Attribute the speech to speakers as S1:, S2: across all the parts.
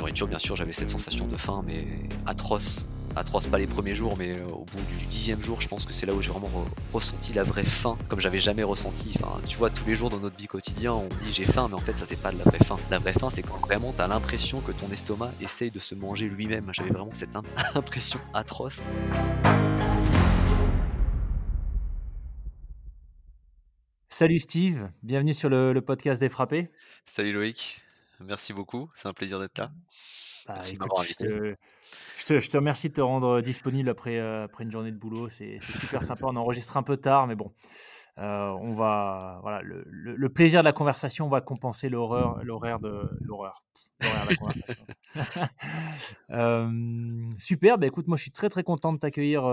S1: nourriture, bien sûr, j'avais cette sensation de faim, mais atroce. Atroce, pas les premiers jours, mais euh, au bout du dixième jour, je pense que c'est là où j'ai vraiment ressenti la vraie faim, comme j'avais jamais ressenti. Enfin, tu vois, tous les jours dans notre vie quotidienne, on dit j'ai faim, mais en fait, ça c'est pas de la vraie faim. La vraie faim, c'est quand vraiment t'as l'impression que ton estomac essaye de se manger lui-même. J'avais vraiment cette impression atroce.
S2: Salut Steve, bienvenue sur le, le podcast des frappés.
S1: Salut Loïc, merci beaucoup, c'est un plaisir d'être là.
S2: Bah, je, te, remercie de te rendre disponible après, euh, après une journée de boulot. C'est super sympa. On enregistre un peu tard, mais bon, euh, on va voilà le, plaisir de la conversation va compenser l'horreur l'horaire de l'horreur euh, super bah écoute moi je suis très très content de t'accueillir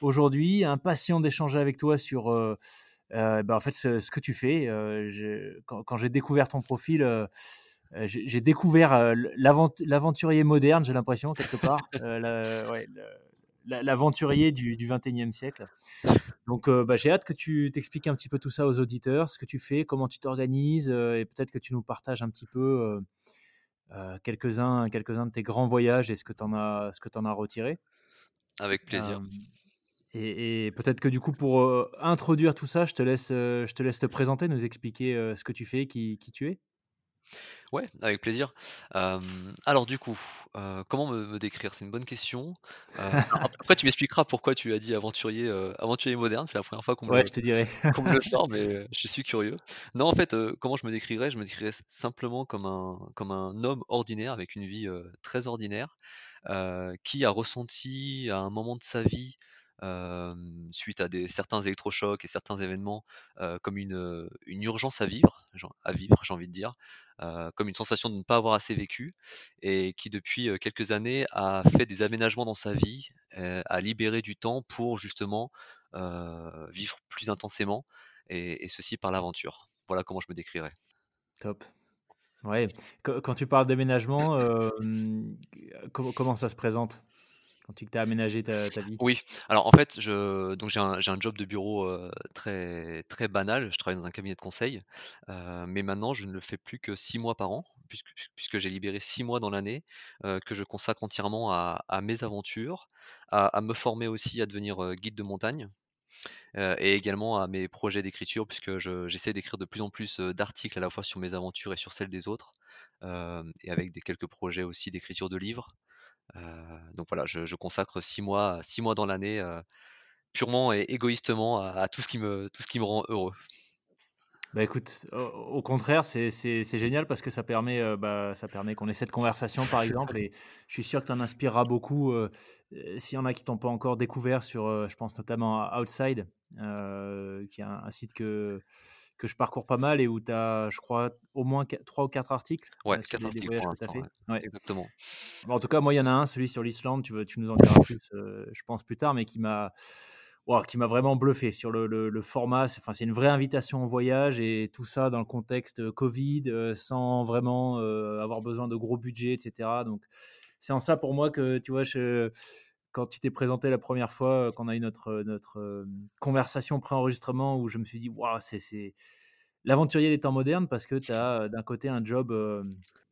S2: aujourd'hui impatient d'échanger avec toi sur bah, en fait ce, que tu fais quand, quand j'ai découvert ton profil euh, j'ai découvert euh, l'aventurier moderne, j'ai l'impression, quelque part. Euh, l'aventurier du, du 21e siècle. Donc, bah, j'ai hâte que tu t'expliques un petit peu tout ça aux auditeurs, ce que tu fais, comment tu t'organises, et peut-être que tu nous partages un petit peu quelques-uns quelques de tes grands voyages et ce que tu en, as, ce que en as retiré.
S1: Avec plaisir.
S2: et, peut-être que du coup, pour introduire tout ça, je te laisse, je te, laisse te présenter, nous expliquer ce que tu fais, qui, qui tu es.
S1: Ouais, avec plaisir. alors du coup, comment me décrire? C'est une bonne question. après tu m'expliqueras pourquoi tu as dit aventurier, aventurier moderne. C'est la première fois qu'on me
S2: Ouais, je te dirai.
S1: qu'on me le sort, mais je suis curieux. Non, en fait, comment je me décrirais? Je me décrirais simplement comme un comme un homme ordinaire avec une vie, très ordinaire, qui a ressenti à un moment de sa vie, suite à des certains électrochocs et certains événements, comme une, une urgence à vivre, à vivre, j'ai envie de dire. Euh, comme une sensation de ne pas avoir assez vécu, et qui depuis quelques années a fait des aménagements dans sa vie, a libéré du temps pour justement vivre plus intensément, et, ceci par l'aventure. Voilà comment je me décrirais.
S2: Top. Ouais. Quand tu parles d'aménagement, comment ça se présente? Quand tu t'es aménagé ta, vie?
S1: Oui, alors en fait, j'ai un, job de bureau très, très banal. Je travaille dans un cabinet de conseil, mais maintenant je ne le fais plus que six mois par an, puisque, j'ai libéré six mois dans l'année que je consacre entièrement à, mes aventures, à, me former aussi à devenir guide de montagne. et également à mes projets d'écriture, puisque j'essaie d'écrire de plus en plus d'articles à la fois sur mes aventures et sur celles des autres, et avec quelques projets aussi d'écriture de livres. Euh, donc voilà, je, consacre six mois, six mois dans l'année euh, purement et égoïstement à, tout, ce qui me, tout ce qui me rend heureux.
S2: Bah écoute, au, contraire, c'est génial parce que ça permet, euh, bah, ça permet qu'on ait cette conversation, par exemple, et je suis sûr que tu en inspireras beaucoup. S'il y en a qui t'ont pas encore découvert sur, je pense notamment à Outside, qui est un site que, que je parcours pas mal et où tu as, je crois, au moins 3 ou 4 articles.
S1: Ouais, 4 articles pour fait. Ouais. Exactement.
S2: en tout cas, moi, il y en a un, celui sur l'Islande, tu, tu nous en diras plus, euh, je pense, plus tard, mais qui m'a qui m'a vraiment bluffé sur le, le, format. Enfin, c'est une vraie invitation au voyage et tout ça dans le contexte euh, Covid, euh, sans vraiment avoir besoin de gros budgets, etc. Donc, c'est en ça pour moi que, tu vois, je quand tu t'es présenté la première fois, qu'on a eu notre, notre conversation pré-enregistrement, où je me suis dit, waouh, c'est l'aventurier des temps modernes, parce que tu as d'un côté un job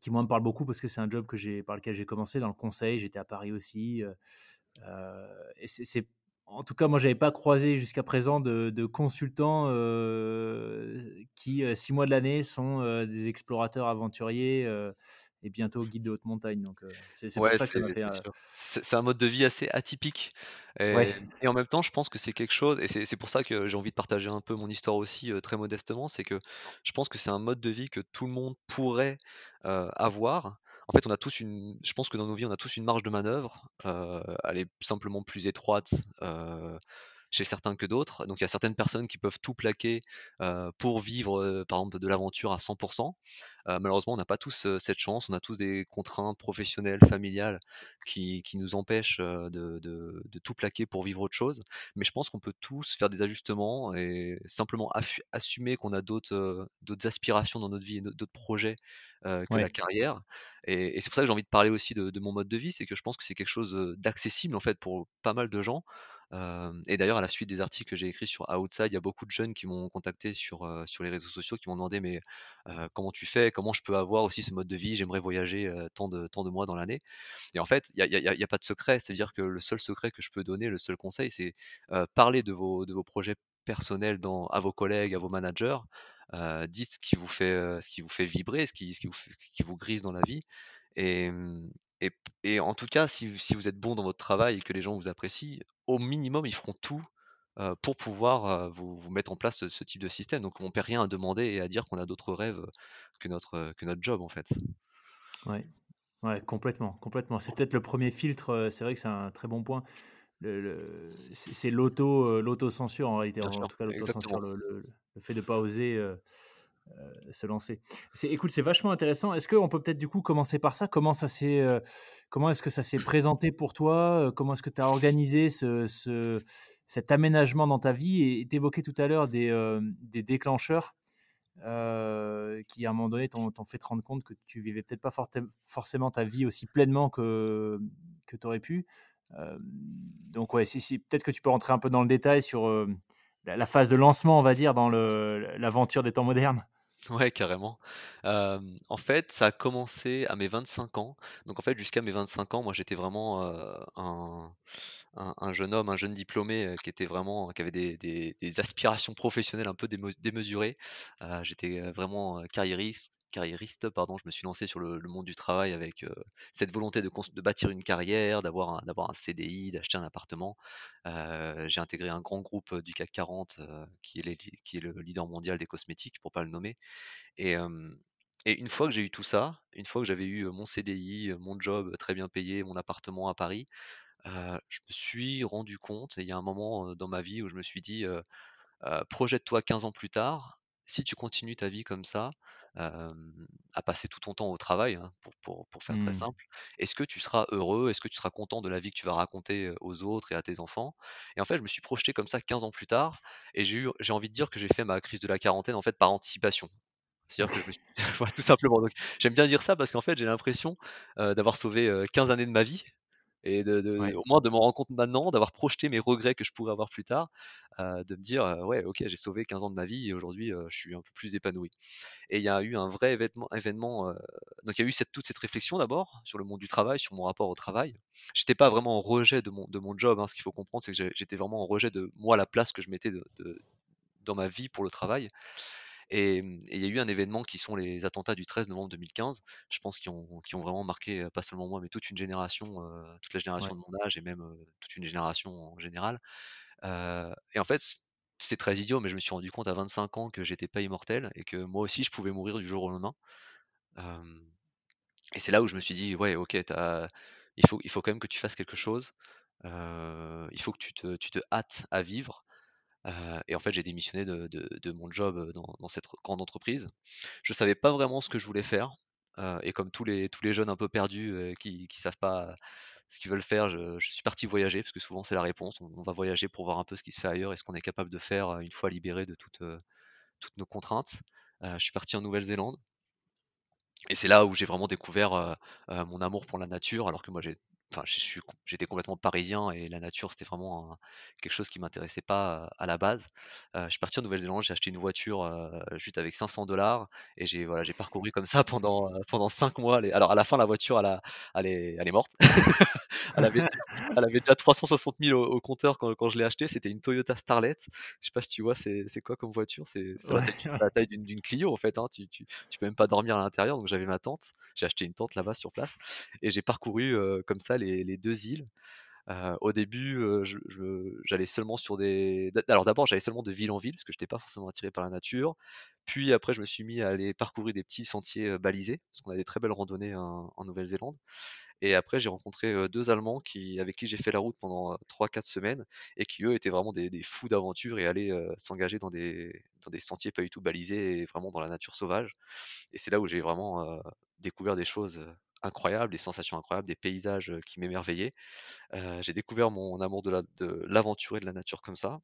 S2: qui, moi, me parle beaucoup, parce que c'est un job que par lequel j'ai commencé dans le conseil, j'étais à Paris aussi. en tout cas, moi, j'avais pas croisé jusqu'à présent de, de consultants qui, six mois de l'année, sont des explorateurs aventuriers et bientôt guide de haute montagne. Donc, c'est pour ça que ça m'a fait.
S1: C'est un mode de vie assez atypique. Et, et, en même temps, je pense que c'est quelque chose, et c'est pour ça que j'ai envie de partager un peu mon histoire aussi, très modestement, c'est que je pense que c'est un mode de vie que tout le monde pourrait avoir. En fait, on a tous une, je pense que dans nos vies, on a tous une marge de manœuvre. elle est simplement plus étroite chez certains que d'autres. Donc il y a certaines personnes qui peuvent tout plaquer pour vivre, par exemple, de l'aventure à 100%. malheureusement, on n'a pas tous cette chance. On a tous des contraintes professionnelles, familiales qui, nous empêchent de, tout plaquer pour vivre autre chose. Mais je pense qu'on peut tous faire des ajustements et simplement assumer qu'on a d'autres aspirations dans notre vie et d'autres projets que la carrière. Et, c'est pour ça que j'ai envie de parler aussi de, de mon mode de vie, c'est que je pense que c'est quelque chose d'accessible en fait pour pas mal de gens. Et d'ailleurs à la suite des articles que j'ai écrits sur Outside, il y a beaucoup de jeunes qui m'ont contacté sur, sur les réseaux sociaux, qui m'ont demandé: «Mais, comment tu fais? Comment je peux avoir aussi ce mode de vie? J'aimerais voyager, tant de tant de mois dans l'année» et en fait, il y a pas de secret. C'est-à-dire que le seul secret que je peux donner, le seul conseil, c'est, parler de vos de vos projets personnels à vos collègues, à vos managers. Dites ce qui vous fait, ce qui vous fait vibrer, ce qui ce qui vous ce qui vous grise dans la vie et mmh et en tout cas, si si vous êtes bon dans votre travail et que les gens vous apprécient, au minimum, ils feront tout, pour pouvoir, vous vous mettre en place ce ce type de système. Donc on perd rien à demander et à dire qu'on a d'autres rêves, que notre, que notre job, en fait.
S2: Ouais, ouais, complètement, complètement. C'est peut-être le premier filtre, c'est vrai que c'est un très bon point. Le le c'est l'auto, l'autocensure en réalité,
S1: Bien
S2: en
S1: sûr,
S2: tout cas l'autocensure, le fait de pas oser, se lancer. Écoute, c'est vachement intéressant. Est-ce qu'on peut peut-être du coup commencer par ça? Comment ça s'est, heu, comment est-ce que ça s'est présenté pour toi? Heu, comment est-ce que tu as organisé ce ce cet aménagement dans ta vie? Et tu évoquais tout à l'heure des, des déclencheurs, heu, qui à un moment donné t'ont t'ont fait te rendre compte que tu vivais peut-être pas forcément ta vie aussi pleinement que, que tu aurais pu. Donc ouais, peut-être que tu peux rentrer un peu dans le détail sur, la la phase de lancement, on va dire, dans le l'aventure des temps modernes?
S1: Ouais, carrément. En fait, ça a commencé à mes 25 ans. Donc en fait, jusqu'à mes 25 ans, moi, j'étais vraiment, un un un jeune homme, un jeune diplômé, heu, qui était vraiment qui avait des aspirations professionnelles un peu démesurées. Heu, j'étais, heu, vraiment, carriériste carriériste, pardon. Je me suis lancé sur le monde du travail avec, cette volonté de bâtir une carrière, d'avoir un CDI, d'acheter un appartement. J'ai intégré un grand groupe, du CAC 40, heu, qui est le leader mondial des cosmétiques, pour pas le nommer et et une fois que j'ai eu tout ça, une fois que j'avais eu, mon CDI, mon job, très bien payé, mon appartement à Paris, heu, je me suis rendu compte et il y a un moment, heu, dans ma vie où je me suis dit, heu heu: «Projette-toi 15 ans plus tard, si tu continues ta vie comme ça, hem, à passer tout ton temps au travail», hein, pour pour pour faire très
S2: Mmh.
S1: simple, «est-ce que tu seras heureux? Est-ce que tu seras content de la vie que tu vas raconter, heu, aux autres et à tes enfants?» et en fait, je me suis projeté comme ça 15 ans plus tard et j'ai eu j'ai envie de dire que j'ai fait ma crise de la quarantaine, en fait, par anticipation. C'est-à-dire que je me
S2: OK.
S1: suis ouais, tout simplement, donc j'aime bien dire ça parce qu'en fait, j'ai l'impression, heu, d'avoir sauvé, heu, 15 années de ma vie et de de
S2: Ouais.
S1: au moins de m'en rendre compte maintenant, d'avoir projeté mes regrets que je pourrais avoir plus tard, heu, de me dire, heu: «Ouais, OK, j'ai sauvé 15 ans de ma vie et aujourd'hui, heu, je suis un peu plus épanoui» et il y a eu un vrai événement événement, heu, donc il y a eu cette toute cette réflexion d'abord sur le monde du travail, sur mon rapport au travail. J'étais pas vraiment en rejet de mon de mon job, hein. Ce qu'il faut comprendre, c'est que j'étais vraiment en rejet de moi, la place que je mettais de de dans ma vie pour le travail et mmh et il y a eu un événement qui sont les attentats du 13 novembre 2015. Je pense qui ont qui ont vraiment marqué, pas seulement moi, mais toute une génération, toute la génération
S2: Ouais.
S1: de mon âge et même, toute une génération en général. Et en fait, c'est très idiot, mais je me suis rendu compte à 25 ans que j'étais pas immortel et que moi aussi je pouvais mourir du jour au lendemain. Et c'est là où je me suis dit: «Ouais, OK, as il faut il faut quand même que tu fasses quelque chose. Il faut que tu te tu te hâtes à vivre». Heu et en fait, j'ai démissionné de mon job, dans cette grande entreprise. Je savais pas vraiment ce que je voulais faire, heu et comme tous les jeunes un peu perdus, qui qui savent pas ce qu'ils veulent faire, je suis parti voyager parce que souvent c'est la réponse. On va voyager pour voir un peu ce qui se fait ailleurs et ce qu'on est capable de faire, une fois libéré de toutes, nos contraintes. Heu, je suis parti en Nouvelle-Zélande et c'est là où j'ai vraiment découvert, mon amour pour la nature alors que moi j'ai enfin j'étais complètement parisien et la nature c'était vraiment un quelque chose qui m'intéressait pas, à la base. Je suis parti en Nouvelle-Zélande, j'ai acheté une voiture, juste avec 500 et j'ai voilà, j'ai parcouru comme ça pendant, heu, pendant 5 mois les alors à la fin la voiture elle a elle est elle est morte. Elle avait elle avait déjà 360 000 au au compteur quand quand je l'ai achetée, c'était une Toyota Starlet. Je sais pas si tu vois c'est c'est quoi comme voiture? C'est c'est la taille d'une
S2: ouais.
S1: la taille d'une d'une Clio en fait, hein. Tu tu tu peux même pas dormir à l'intérieur, donc j'avais ma tente. J'ai acheté une tente là-bas sur place et j'ai parcouru, comme ça les 2 îles. Heu, au début, je je j'allais seulement sur des alors d'abord j'allais seulement de ville en ville parce que j'étais pas forcément attiré par la nature. Puis après je me suis mis à aller parcourir des petits sentiers, heu, balisés, parce qu'on a des très belles randonnées en Nouvelle-Zélande et après j'ai rencontré, heu, 2 Allemands qui avec qui j'ai fait la route pendant, heu, 3-4 semaines et qui eux étaient vraiment des des fous d'aventure et allaient, s'engager dans des dans des sentiers pas du tout balisés et vraiment dans la nature sauvage et c'est là où j'ai vraiment, découvert des choses, incroyables, des sensations incroyables, des paysages, qui m'émerveillaient. J'ai découvert mon amour de la de l'aventure et de la nature comme ça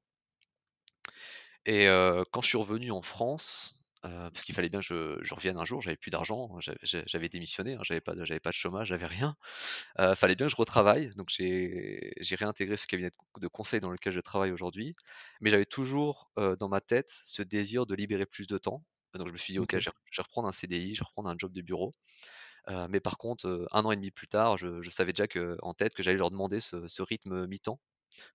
S1: et quand je suis revenu en France, parce qu'il fallait bien que je je revienne un jour, j'avais plus d'argent, j'avais j'ai j'avais démissionné, hein, j'avais pas de j'avais pas de chômage, j'avais rien. Heu, fallait bien que je retravaille, donc j'ai j'ai réintégré ce cabinet de conseil dans lequel je travaille aujourd'hui. Mais j'avais toujours, dans ma tête ce désir de libérer plus de temps. Donc je me suis dit: «OK, je vais je vais reprendre un CDI, je vais reprendre un job de bureau». Heu, mais par contre, heu, 1 an et demi plus tard, je savais déjà que en tête que j'allais leur demander ce rythme mi-temps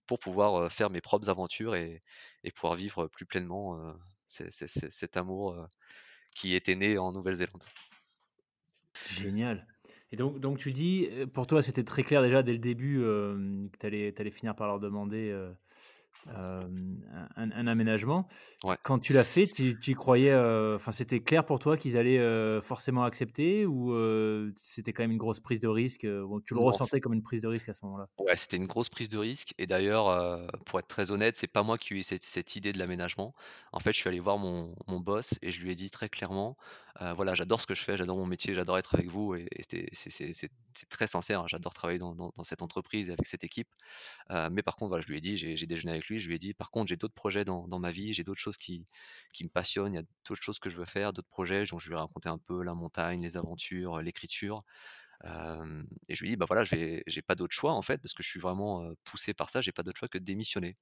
S1: pour pouvoir, faire mes propres aventures et pouvoir vivre plus pleinement, cet amour, qui était né en Nouvelle-Zélande.
S2: Génial et donc donc tu dis, pour toi, c'était très clair déjà dès le début, que tu allais finir par leur demander, un aménagement.
S1: Ouais.
S2: Quand tu l'as fait, tu croyais, heu, enfin, c'était clair pour toi qu'ils allaient, heu, forcément accepter ou, heu, c'était quand même une grosse prise de risque, bon, tu le ressentais comme une prise de risque à ce moment-là?
S1: Ouais, c'était une grosse prise de risque et d'ailleurs, pour être très honnête, c'est pas moi qui ai eu cette cette idée de l'aménagement. En fait, je suis allé voir mon mon boss et je lui ai dit très clairement, heu: «Voilà, j'adore ce que je fais, j'adore mon métier, j'adore être avec vous» et c'est très sincère, hein, j'adore travailler dans cette entreprise et avec cette équipe. Heu, mais par contre, voilà, je lui ai dit, j'ai déjeuné avec lui, je lui ai dit: «Par contre, j'ai d'autres projets dans ma vie, j'ai d'autres choses qui qui me passionnent, il y a d'autres choses que je veux faire, d'autres projets». Donc je lui ai raconté un peu la montagne, les aventures, l'écriture. Hem et je lui ai dit: «Bah, voilà, j'ai pas d'autre choix, en fait, parce que je suis vraiment, poussé par ça, j'ai pas d'autre choix que de démissionner.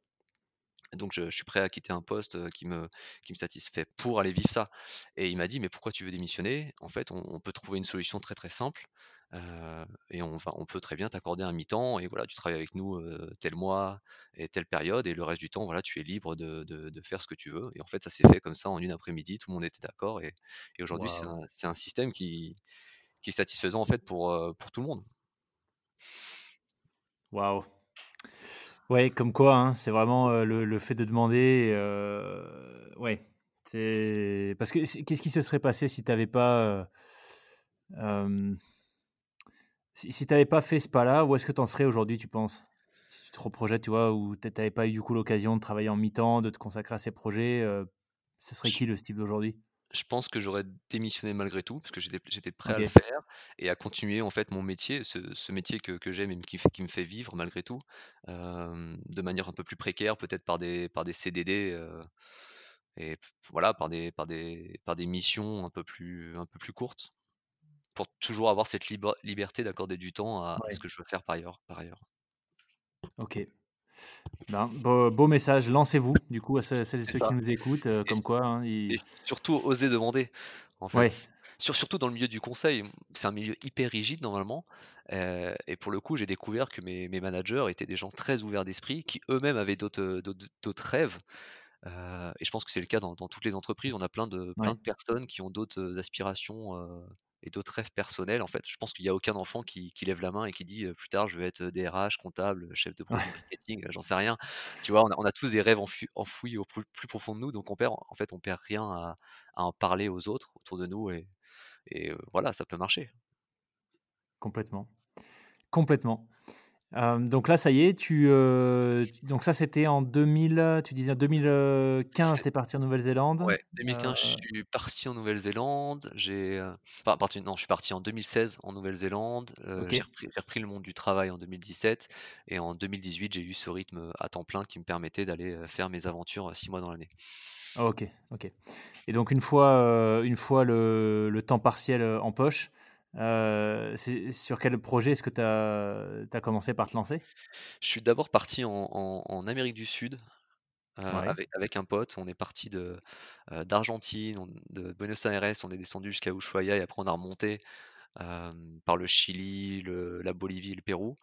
S1: Donc je je suis prêt à quitter un poste, qui me qui me satisfait pour aller vivre ça» et il m'a dit: «Mais pourquoi tu veux démissionner? En fait, on on peut trouver une solution très, très simple, et on va on peut très bien t'accorder un mi-temps et voilà, tu travailles avec nous, tel mois et telle période et le reste du temps, voilà, tu es libre de de de faire ce que tu veux» et en fait, ça s'est fait comme ça en une après-midi, tout le monde était d'accord et et aujourd'hui, c'est un c'est un système qui qui est satisfaisant, en fait, pour, pour tout le monde.
S2: Waouh! Ouais, comme quoi, hein, c'est vraiment, heu, le le fait de demander, heu, ouais, parce que qu'est-ce qui se serait passé si tu avais pas, heu, hem, si si tu avais pas fait ce pas-là, où est-ce que tu en serais aujourd'hui, tu penses? Si tu te reprojettes, tu vois, où tu avais pas eu du coup l'occasion de travailler en mi-temps, de te consacrer à ces projets, ce serait qui le Steve d'aujourd'hui?
S1: Je pense que j'aurais démissionné malgré tout, parce que j'étais j'étais prêt à le
S2: OK,
S1: faire et à continuer en fait mon métier, ce ce métier que que j'aime et qui me fait vivre malgré tout, hem, de manière un peu plus précaire, peut-être par des par des CDD, heu et p voilà, par des par des par des missions un peu plus un peu plus courtes, pour toujours avoir cette liberté d'accorder du temps à à ce
S2: ouais,
S1: que je veux faire par ailleurs par ailleurs.
S2: OK. Ben, beau beau message, lancez-vous, du coup, à ceux celles et ceux qui nous écoutent,
S1: et
S2: comme quoi, hein,
S1: Et surtout oser demander, en
S2: ouais,
S1: fait. Sur surtout dans le milieu du conseil, c'est un milieu hyper rigide normalement, heu et pour le coup, j'ai découvert que mes mes managers étaient des gens très ouverts d'esprit, qui eux-mêmes avaient d'autres, d'autres rêves, et je pense que c'est le cas dans dans toutes les entreprises. On a plein de plein
S2: ouais,
S1: de personnes qui ont d'autres, aspirations, et d'autres rêves personnels, en fait. Je pense qu'il y a aucun enfant qui qui lève la main et qui dit, «Plus tard, je veux être, DRH, comptable, chef de projet marketing», j'en sais rien. Tu vois? On a on a tous des rêves enfouis au plus plus profond de nous, donc on perd en fait, on perd rien à à en parler aux autres autour de nous et et voilà, ça peut marcher.
S2: complètement, complètement. Hem, donc là, ça y est, tu, tu donc ça, c'était en 2000, heu, tu disais en 2015, tu es parti en Nouvelle-Zélande?
S1: Ouais,
S2: Heu,
S1: 2015, je suis parti en Nouvelle-Zélande. J'ai, heu, enfin parti non, je suis parti en 2016 en Nouvelle-Zélande. J'ai repris le monde du travail en 2017 et en 2018, j'ai eu ce rythme, à temps plein qui me permettait d'aller, faire mes aventures, 6 mois dans l'année.
S2: OK, OK et donc une fois, une fois le le temps partiel, en poche, c'est sur quel projet est-ce que tu as commencé par te lancer?
S1: Je suis d'abord parti en en en Amérique du Sud,
S2: Ouais,
S1: avec avec un pote. On est parti heu, d'Argentine, de Buenos Aires, on est descendu jusqu'à Ushuaia et après on a remonté, par le Chili, le la Bolivie et le Pérou.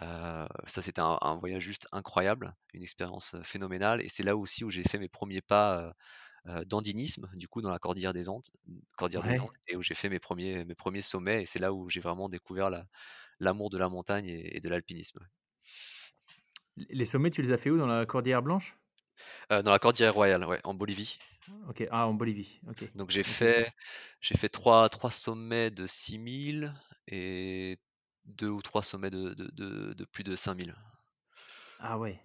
S1: Ça, c'était un un voyage juste incroyable, une expérience, phénoménale et c'est là aussi où j'ai fait mes premiers pas, d'andinisme, du coup, dans la cordillère des Andes cordillère des Andes et où j'ai fait mes premiers mes premiers sommets et c'est là où j'ai vraiment découvert la l'amour de la montagne et et de l'alpinisme.
S2: les sommets, tu les as fait où? Dans la Cordillère Blanche?
S1: Dans la cordillère royale, ouais, en Bolivie.
S2: OK, ah, en Bolivie, OK,
S1: Donc j'ai fait j'ai fait trois trois sommets de 6000 et 2 ou 3 sommets de de de de plus de 5000
S2: Ah ouais,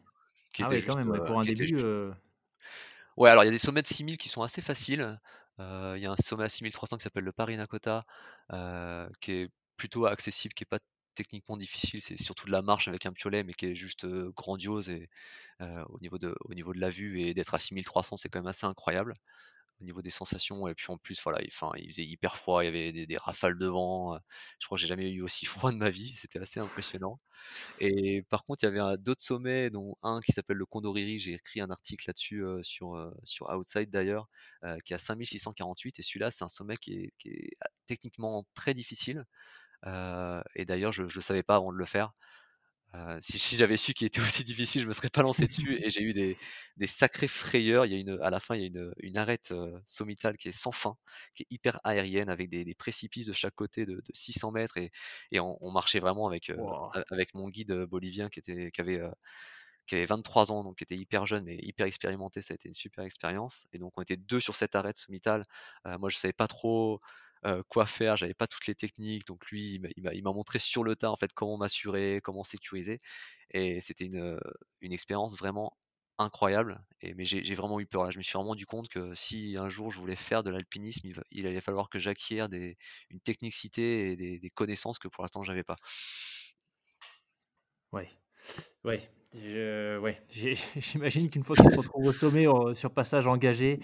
S1: qui
S2: ah ouais, quand même, ouais, pour un début,
S1: juste Ouais, alors il y a des sommets de 6000 qui sont assez faciles. Il y a un sommet à 6300 qui s'appelle le Parinacota, heu, qui est plutôt accessible, qui est pas techniquement difficile. C'est surtout de la marche avec un piolet, mais qui est juste, grandiose et au niveau de au niveau de la vue et d'être à 6300, c'est quand même assez incroyable. Au niveau des sensations et puis en plus, voilà, il il faisait hyper froid, il y avait des rafales de vent, je crois que j'ai jamais eu aussi froid de ma vie, c'était assez impressionnant et par contre, il y avait d'autres sommets dont un qui s'appelle le Condoriri, j'ai écrit un article là-dessus, sur, sur Outside d'ailleurs, qui est à 5648 et celui-là, c'est un sommet qui est qui est techniquement très difficile, et d'ailleurs je le savais pas avant de le faire. Heu, si si j'avais su qu'il était aussi difficile, je me serais pas lancé dessus et j'ai eu des des sacrées frayeurs. Il y a une à la fin, il y a une, une arête, heu, sommitale qui est sans fin, qui est hyper aérienne avec des des précipices de chaque côté de de 600 m et et on on marchait vraiment avec, a avec mon guide, heu, bolivien qui était qui avait, qui avait 23 ans, donc qui était hyper jeune, mais hyper expérimenté. Ça a été une super expérience et donc on était 2 sur cette arête sommitale. Moi, je savais pas trop, quoi faire, j'avais pas toutes les techniques, donc lui, il m'a montré sur le tas, en fait, comment m'assurer, comment sécuriser et c'était une, expérience vraiment incroyable mais j'ai vraiment eu peur, là. Je me suis vraiment rendu compte que si un jour je voulais faire de l'alpinisme, il allait falloir que j'acquière une technicité et des connaissances que pour l'instant j'avais pas.
S2: Ouais, ouais, j'imagine qu'une fois qu'il se retrouve au sommet, sur passage engagé,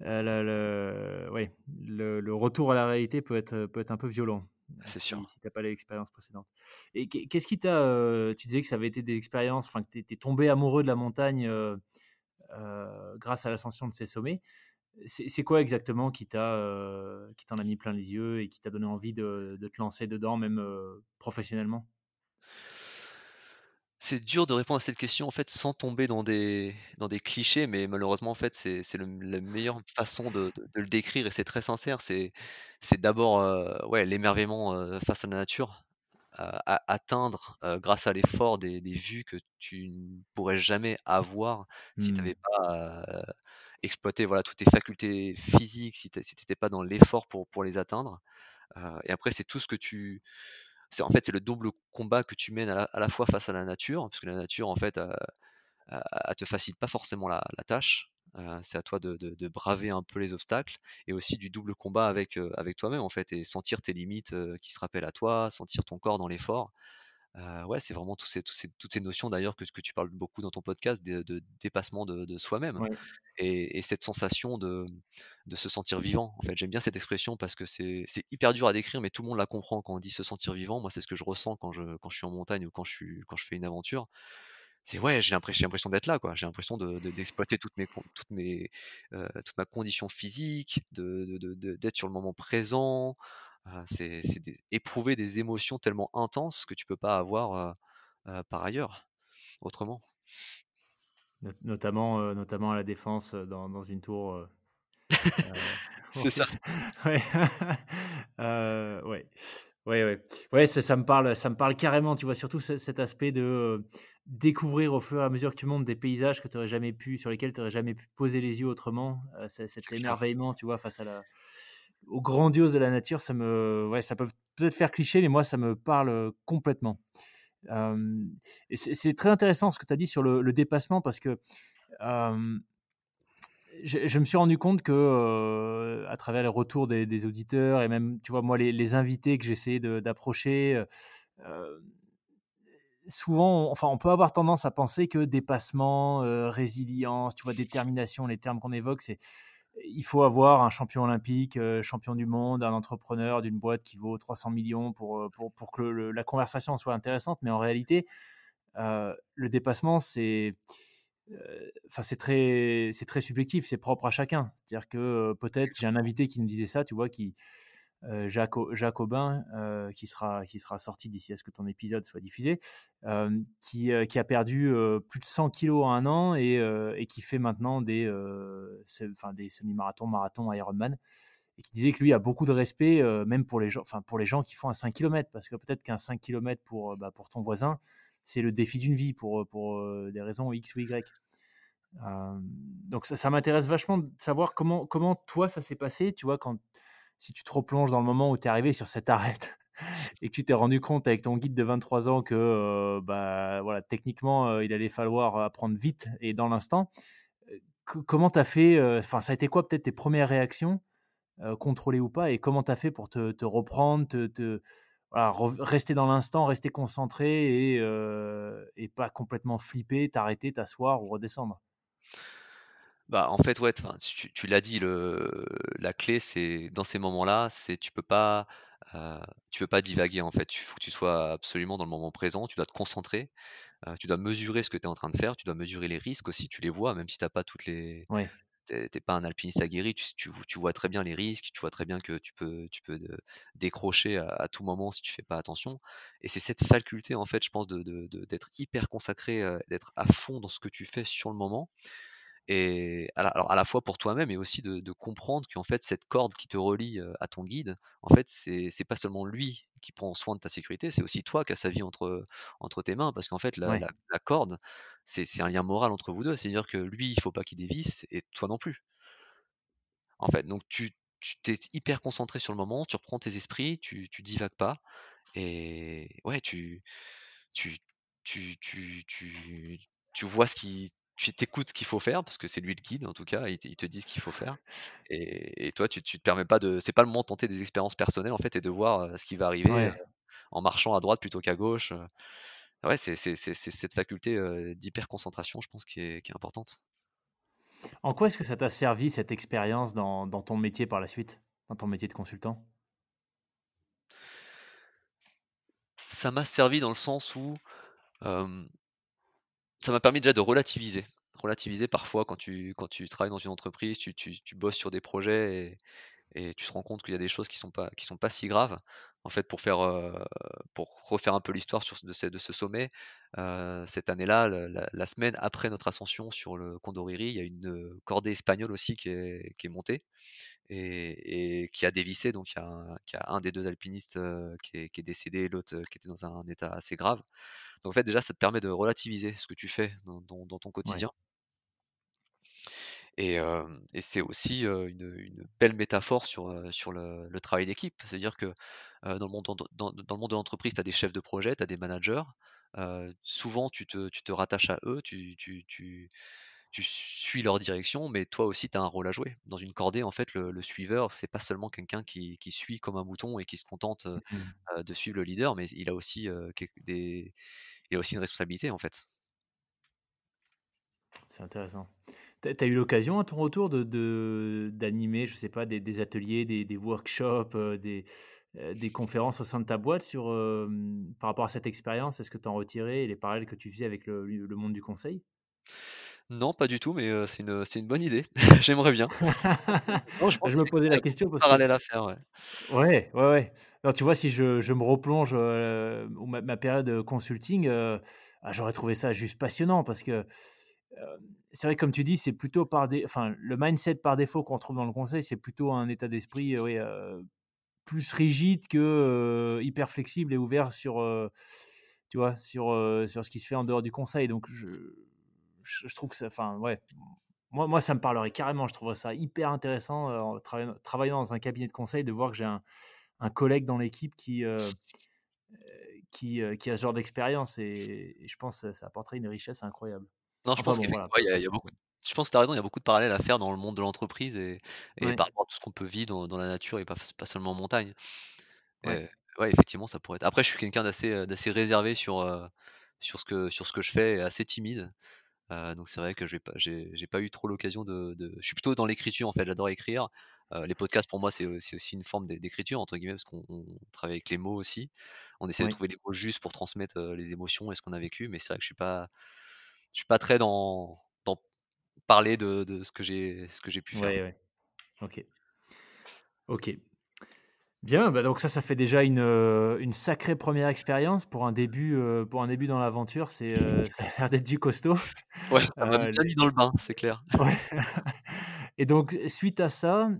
S2: le le ouais, le le retour à la réalité peut être, peut être un peu violent, heu,
S1: C'est
S2: si
S1: sûr.
S2: si tu as pas l'expérience précédente et qu'est qu'est-ce qui t'a, heu, tu disais que ça avait été des expériences, enfin que tu étais tombé amoureux de la montagne, grâce à l'ascension de ces sommets. C'est quoi exactement qui t'a, qui t'en a mis plein les yeux et qui t'a donné envie de de te lancer dedans même, professionnellement?
S1: C'est dur de répondre à cette question, en fait, sans tomber dans des dans des clichés, mais malheureusement, en fait, c'est c'est le la meilleure façon de de de le décrire et c'est très sincère. C'est c'est d'abord, heu, ouais, l'émerveillement, heu, face à la nature, à à atteindre, heu, grâce à l'effort des des vues que tu ne pourrais jamais avoir si tu avais
S2: Mmh.
S1: pas, exploité, voilà, toutes tes facultés physiques, si tu si tu étais pas dans l'effort pour pour les atteindre, et après c'est tout ce que tu c'est en fait, c'est le double combat que tu mènes à la fois face à la nature, parce que la nature, en fait, elle te facilite pas forcément la tâche. Heu, c'est à toi de braver un peu les obstacles et aussi du double combat avec, avec toi-même, en fait et sentir tes limites, qui se rappellent à toi, sentir ton corps dans l'effort. Heu, ouais, c'est vraiment tous ces tous ces toutes ces notions d'ailleurs que que tu parles beaucoup dans ton podcast de de dépassement de de soi-même
S2: Ouais.
S1: et et cette sensation de de se sentir vivant. En fait, j'aime bien cette expression parce que c'est hyper dur à décrire, mais tout le monde la comprend quand on dit se sentir vivant. Moi, c'est ce que je ressens quand je quand je suis en montagne ou quand je suis quand je fais une aventure. C'est ouais, j'ai l'impression d'être là, quoi. J'ai l'impression de de d'exploiter toutes mes toutes mes, heu, toute ma condition physique, d'être sur le moment présent. Heu, c'est c'est des éprouver des émotions tellement intenses que tu peux pas avoir, heu, heu, par ailleurs, autrement.
S2: Not notamment, heu, notamment à la Défense, dans dans une tour,
S1: C'est ça.
S2: ouais, ouais. Ouais, ouais. Ouais, ça ça me parle ça me parle carrément, tu vois? Surtout ce cet aspect de, découvrir au fur et à mesure que tu montes des paysages que tu jamais pu sur lesquels tu aurais jamais pu poser les yeux autrement. C'est cet
S1: clair.
S2: émerveillement, tu vois? Face à la au grandiose de la nature, ça me ouais, ça peut peut-être faire cliché, mais moi, ça me parle, complètement. C'est très intéressant ce que tu as dit sur le dépassement parce que, je me suis rendu compte que, à travers les retours des auditeurs et même, tu vois, moi, les invités que j'essayais d'approcher, souvent, on enfin, on peut avoir tendance à penser que dépassement, résilience, tu vois, détermination, les termes qu'on évoque, c'est il faut avoir un champion olympique, heu, champion du monde, un entrepreneur d'une boîte qui vaut 300 millions pour, heu, pour pour que la conversation soit intéressante. Mais en réalité, heu, le dépassement, c'est, c'est très c'est très subjectif, c'est propre à chacun. C'est-à-dire que, heu, peut-être j'ai un invité qui me disait ça, tu vois, qui, Au Jacques Aubin, heu, qui sera qui sera sorti d'ici à ce que ton épisode soit diffusé, hem, qui, qui a perdu, plus de 100 kilogrammes en 1 an et qui fait maintenant des, des semi-marathons, marathons, Ironman et qui disait que lui a beaucoup de respect, même pour les gens pour les gens qui font un 5 kilomètres parce que peut-être qu'un 5 kilomètres pour, bah, pour ton voisin, c'est le défi d'une vie pour, pour, des raisons X ou Y. Donc ça ça m'intéresse vachement de savoir comment comment toi ça s'est passé, tu vois? Quand si tu te replonges dans le moment où tu es arrivé sur cette arête et que tu t'es rendu compte avec ton guide de 23 ans que, bah, voilà, techniquement, il allait falloir apprendre vite et dans l'instant. Comment tu as fait, enfin, ça a été quoi peut-être tes premières réactions, contrôlées ou pas et comment tu as fait pour te te reprendre, te te voilà, rester dans l'instant, rester concentré et et pas complètement flipper, t'arrêter, t'asseoir ou redescendre?
S1: Bah, en fait, ouais, enfin, tu tu l'as dit, le la clé, c'est dans ces moments-là, c'est tu peux pas, heu, tu peux pas divaguer, en fait. Il faut que tu sois absolument dans le moment présent, tu dois te concentrer, heu, tu dois mesurer ce que tu es en train de faire, tu dois mesurer les risques aussi, tu les vois, même si tu as pas toutes les
S2: Ouais,
S1: tu es pas un alpiniste aguerri, tu tu tu vois très bien les risques, tu vois très bien que tu peux tu peux de décrocher à à tout moment si tu fais pas attention et c'est cette faculté, en fait, je pense de de de d'être hyper consacré, d'être à fond dans ce que tu fais sur le moment et à la alors à la fois pour toi-même et aussi de de comprendre qu'en fait cette corde qui te relie, à ton guide, en fait c'est c'est pas seulement lui qui prend soin de ta sécurité, c'est aussi toi qui as sa vie entre, entre tes mains parce qu'en fait la
S2: ouais.
S1: la la corde, c'est c'est un lien moral entre vous 2. C'est-à-dire que lui, il faut pas qu'il dévisse et toi non plus, en fait. Donc tu tu tu hyper concentré sur le moment, tu reprends tes esprits, tu tu divagues pas et ouais, tu tu tu tu tu tu vois ce qui tu t'écoutes ce qu'il faut faire parce que c'est lui le guide en tout cas, il te il te dit ce qu'il faut faire et et toi tu tu te permets pas de c'est pas le moment de tenter des expériences personnelles en fait et de voir, ce qui va arriver,
S2: Ouais.
S1: en marchant à droite plutôt qu'à gauche, heu. Ouais, c'est c'est c'est c'est cette faculté, d'hyper concentration je pense qui est qui est importante.
S2: En quoi est-ce que ça t'a servi cette expérience dans dans ton métier par la suite? Dans ton métier de consultant?
S1: Ça m'a servi dans le sens où, Ça m'a permis déjà de relativiser. Relativiser parfois quand tu quand tu travailles dans une entreprise, tu tu tu bosses sur des projets et et tu te rends compte qu'il y a des choses qui sont pas sont pas si graves. En fait, pour faire, heu, pour refaire un peu l'histoire sur de ce de ce sommet, heu, cette année-là, la semaine après notre ascension sur le Condoriri, il y a une, heu, cordée espagnole aussi qui est qui est montée et et qui a dévissé. Donc il y a un y a un des 2 alpinistes, qui est qui est décédé l'autre, qui était dans un état assez grave. Donc en fait, déjà, ça te permet de relativiser ce que tu fais dans dans dans ton
S2: Ouais.
S1: quotidien et c'est aussi, une, une belle métaphore sur, sur le le travail d'équipe. C'est-à-dire que, dans le monde dans dans le monde de l'entreprise, tu as des chefs de projet, tu as des managers, souvent tu te tu te rattaches à eux, tu tu tu tu suis leur direction, mais toi aussi tu as un rôle à jouer. Dans une cordée, en fait, le le suiveur, c'est pas seulement quelqu'un qui qui suit comme un mouton et qui se contente,
S2: Mmh
S1: de suivre le leader, mais il a aussi, des il a aussi une responsabilité, en fait.
S2: C'est intéressant. Tu as eu l'occasion à ton retour de de d'animer, je sais pas, des ateliers, des workshops, heu, des, heu, des conférences au sein de ta boîte sur, hem, par rapport à cette expérience? Est-ce que tu en retirais les parallèles que tu faisais avec le le monde du conseil?
S1: Non, pas du tout, mais c'est une, c'est une bonne idée. J'aimerais bien. Non, je pense
S2: Je me posais la question
S1: de
S2: parce que
S1: parallèles à faire, ouais.
S2: ouais, ouais, ouais. Non, tu vois, si je je me replonge, ou ma ma période, heu, consulting, ah, j'aurais trouvé ça juste passionnant parce que, c'est vrai, comme tu dis, c'est plutôt par dé enfin, le mindset par défaut qu'on trouve dans le conseil, c'est plutôt un état d'esprit, oui, plus rigide que, hyper flexible et ouvert sur, tu vois, sur, sur ce qui se fait en dehors du conseil. Donc je je je trouve que ça enfin, ouais, moi moi, ça me parlerait carrément. Je trouverais ça hyper intéressant, en travaillant travaillant dans un cabinet de conseil, de voir que j'ai un un collègue dans l'équipe qui, heu qui, heu, qui a ce genre d'expérience et et je pense que ça apporterait une richesse incroyable.
S1: Non, je
S2: Enfin
S1: pense
S2: bon, voilà,
S1: y a y a beaucoup je pense que tu as raison, il y a beaucoup de parallèles à faire dans le monde de l'entreprise et et
S2: Ouais,
S1: par rapport à tout ce qu'on peut vivre dans dans la nature et pas pas seulement en montagne.
S2: ouais,
S1: effectivement, ça pourrait être après, je suis quelqu'un d'assez, réservé sur, sur ce que sur ce que je fais et assez timide. Heu, donc c'est vrai que j'ai pas j'ai pas eu trop l'occasion de de je suis plutôt dans l'écriture, en fait, j'adore écrire. Heu, les podcasts pour moi, c'est, c'est aussi une forme d'é «d'écriture» entre guillemets parce qu'on on travaille avec les mots aussi. On essaie de trouver les mots justes pour transmettre, les émotions et ce qu'on a vécu, mais c'est vrai que je suis pas je suis pas très dans dans parler de de ce que j'ai ce que j'ai pu faire.
S2: ouais, ouais. OK, OK. Bien, bah, donc ça, ça fait déjà une, heu, une sacrée première expérience pour un début, heu, pour un début dans l'aventure. C'est, heu, ça a l'air d'être du costaud.
S1: Ouais, ça m'a bien mis dans le bain, c'est clair.
S2: ouais et donc suite à ça,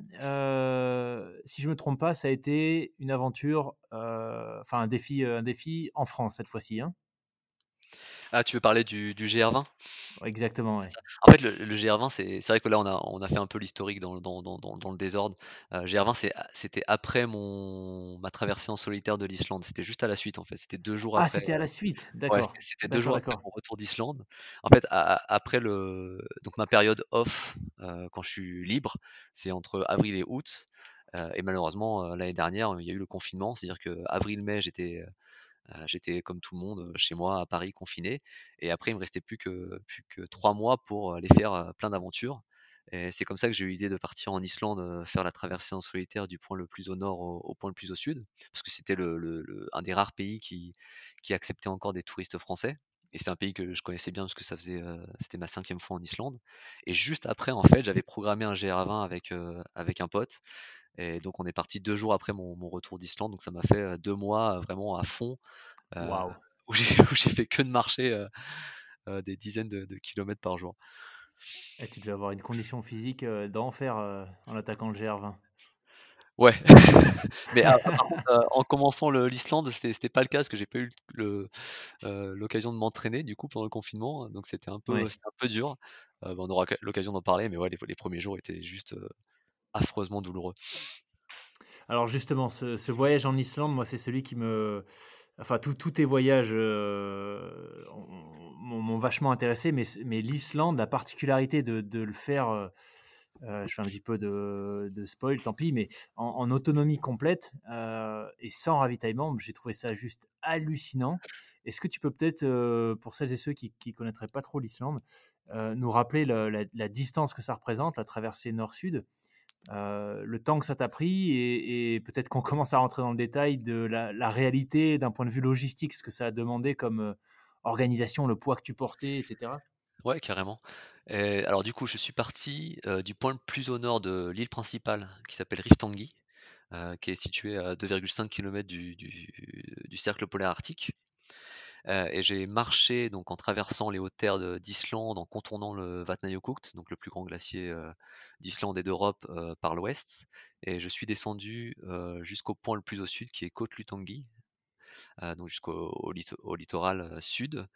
S2: si je me trompe pas, ça a été une aventure, enfin un défi, un défi en France cette fois-ci, hein?
S1: Ah, tu veux parler du du GR20?
S2: Exactement, ouais.
S1: En fait, le le GR20, c'est vrai que là, on a on a fait un peu l'historique dans dans dans dans le désordre. Heu, GR20, c'est a c'était après mon ma traversée en solitaire de l'Islande. C'était juste à la suite, en fait. C'était 2 jours
S2: Ah,
S1: après,
S2: c'était à la suite? D'accord.
S1: c'était c'était 2
S2: D'accord,
S1: jours après mon retour d'Islande. En fait, après le donc ma période off, heu, quand je suis libre, c'est entre avril et août, heu et malheureusement, heu, l'année dernière, il y a eu le confinement. C'est-à-dire qu'avril-mai, j'étais, J'étais comme tout le monde, chez moi à Paris confiné et après il me restait plus que plus que 3 mois pour aller faire, plein d'aventures et c'est comme ça que j'ai eu l'idée de partir en Islande, faire la traversée en solitaire du point le plus au nord au point le plus au sud. Parce que c'était le le un des rares pays qui qui acceptait encore des touristes français et c'est un pays que je connaissais bien parce que ça faisait, c'était ma 5e fois en Islande et juste après, en fait, j'avais programmé un GR20 avec, avec un pote et donc on est parti 2 jours après mon mon retour d'Islande, donc ça m'a fait, heu, 2 mois, vraiment à fond,
S2: Waouh!
S1: où j'ai fait que de marcher, des dizaines de de kilomètres par jour.
S2: Et tu devais avoir une condition physique, d'enfer, en attaquant le GR20.
S1: Ouais, mais ah par contre, en commençant l'Islande, c'était pas le cas parce que j'ai pas eu l'occasion de m'entraîner du coup pendant le confinement, donc c'était un peu
S2: Oui.
S1: c'était un peu dur. Bah, on aura l'occasion d'en parler, mais ouais, les les 1ers jours étaient juste, affreusement douloureux.
S2: Alors justement, ce voyage en Islande, moi, c'est celui qui me enfin tous tes voyages, ont m'ont vachement intéressé, mais mais l'Islande, la particularité de le faire, heu heu, je fais un petit peu de spoil, tant pis, mais en autonomie complète, et sans ravitaillement, j'ai trouvé ça juste hallucinant. Est-ce que tu peux peut-être, pour celles et ceux qui qui connaîtraient pas trop l'Islande, nous rappeler le la la distance que ça représente, la traversée nord-sud? Heu, le temps que ça t'a pris et peut-être qu'on commence à rentrer dans le détail de la réalité d'un point de vue logistique, ce que ça a demandé comme, heu, organisation, le poids que tu portais et cetera?
S1: Ouais, carrément et alors du coup, je suis parti, heu, du point le plus au nord de l'île principale qui s'appelle Riftangi, qui est située à 2,5 kilomètres du du du cercle polaire arctique, et j'ai marché donc en traversant les hautes terres de d'Islande, en contournant le Vatnajökull, donc le plus grand glacier, d'Islande et d'Europe, heu, par l'ouest et je suis descendu, jusqu'au point le plus au sud qui est Kotluttangi, heu, donc jusqu'au au litto au littoral, sud,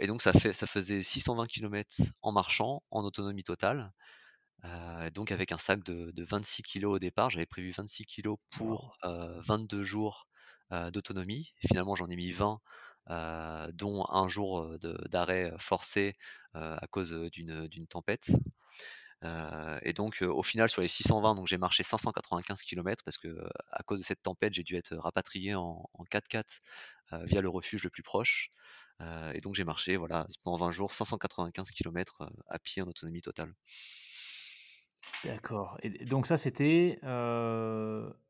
S1: et donc ça fait ça faisait 620 kilomètres en marchant, en autonomie totale, donc avec un sac de de 26 kilogrammes au départ. J'avais prévu 26 kilogrammes
S2: Waouh!
S1: pour, heu, 22 jours, d'autonomie. Finalement, j'en ai mis 20, heu, dont 1 jour, de d'arrêt forcé, heu, à cause, d'une tempête, et donc au final, sur les 620, donc j'ai marché 595 kilomètres parce que, à cause de cette tempête, j'ai dû être rapatrié en en 4x4, heu, via le refuge le plus proche, et donc j'ai marché, voilà, pendant 20 jours, 595 kilomètres, heu, à pied en autonomie totale.
S2: D'accord et donc ça, c'était,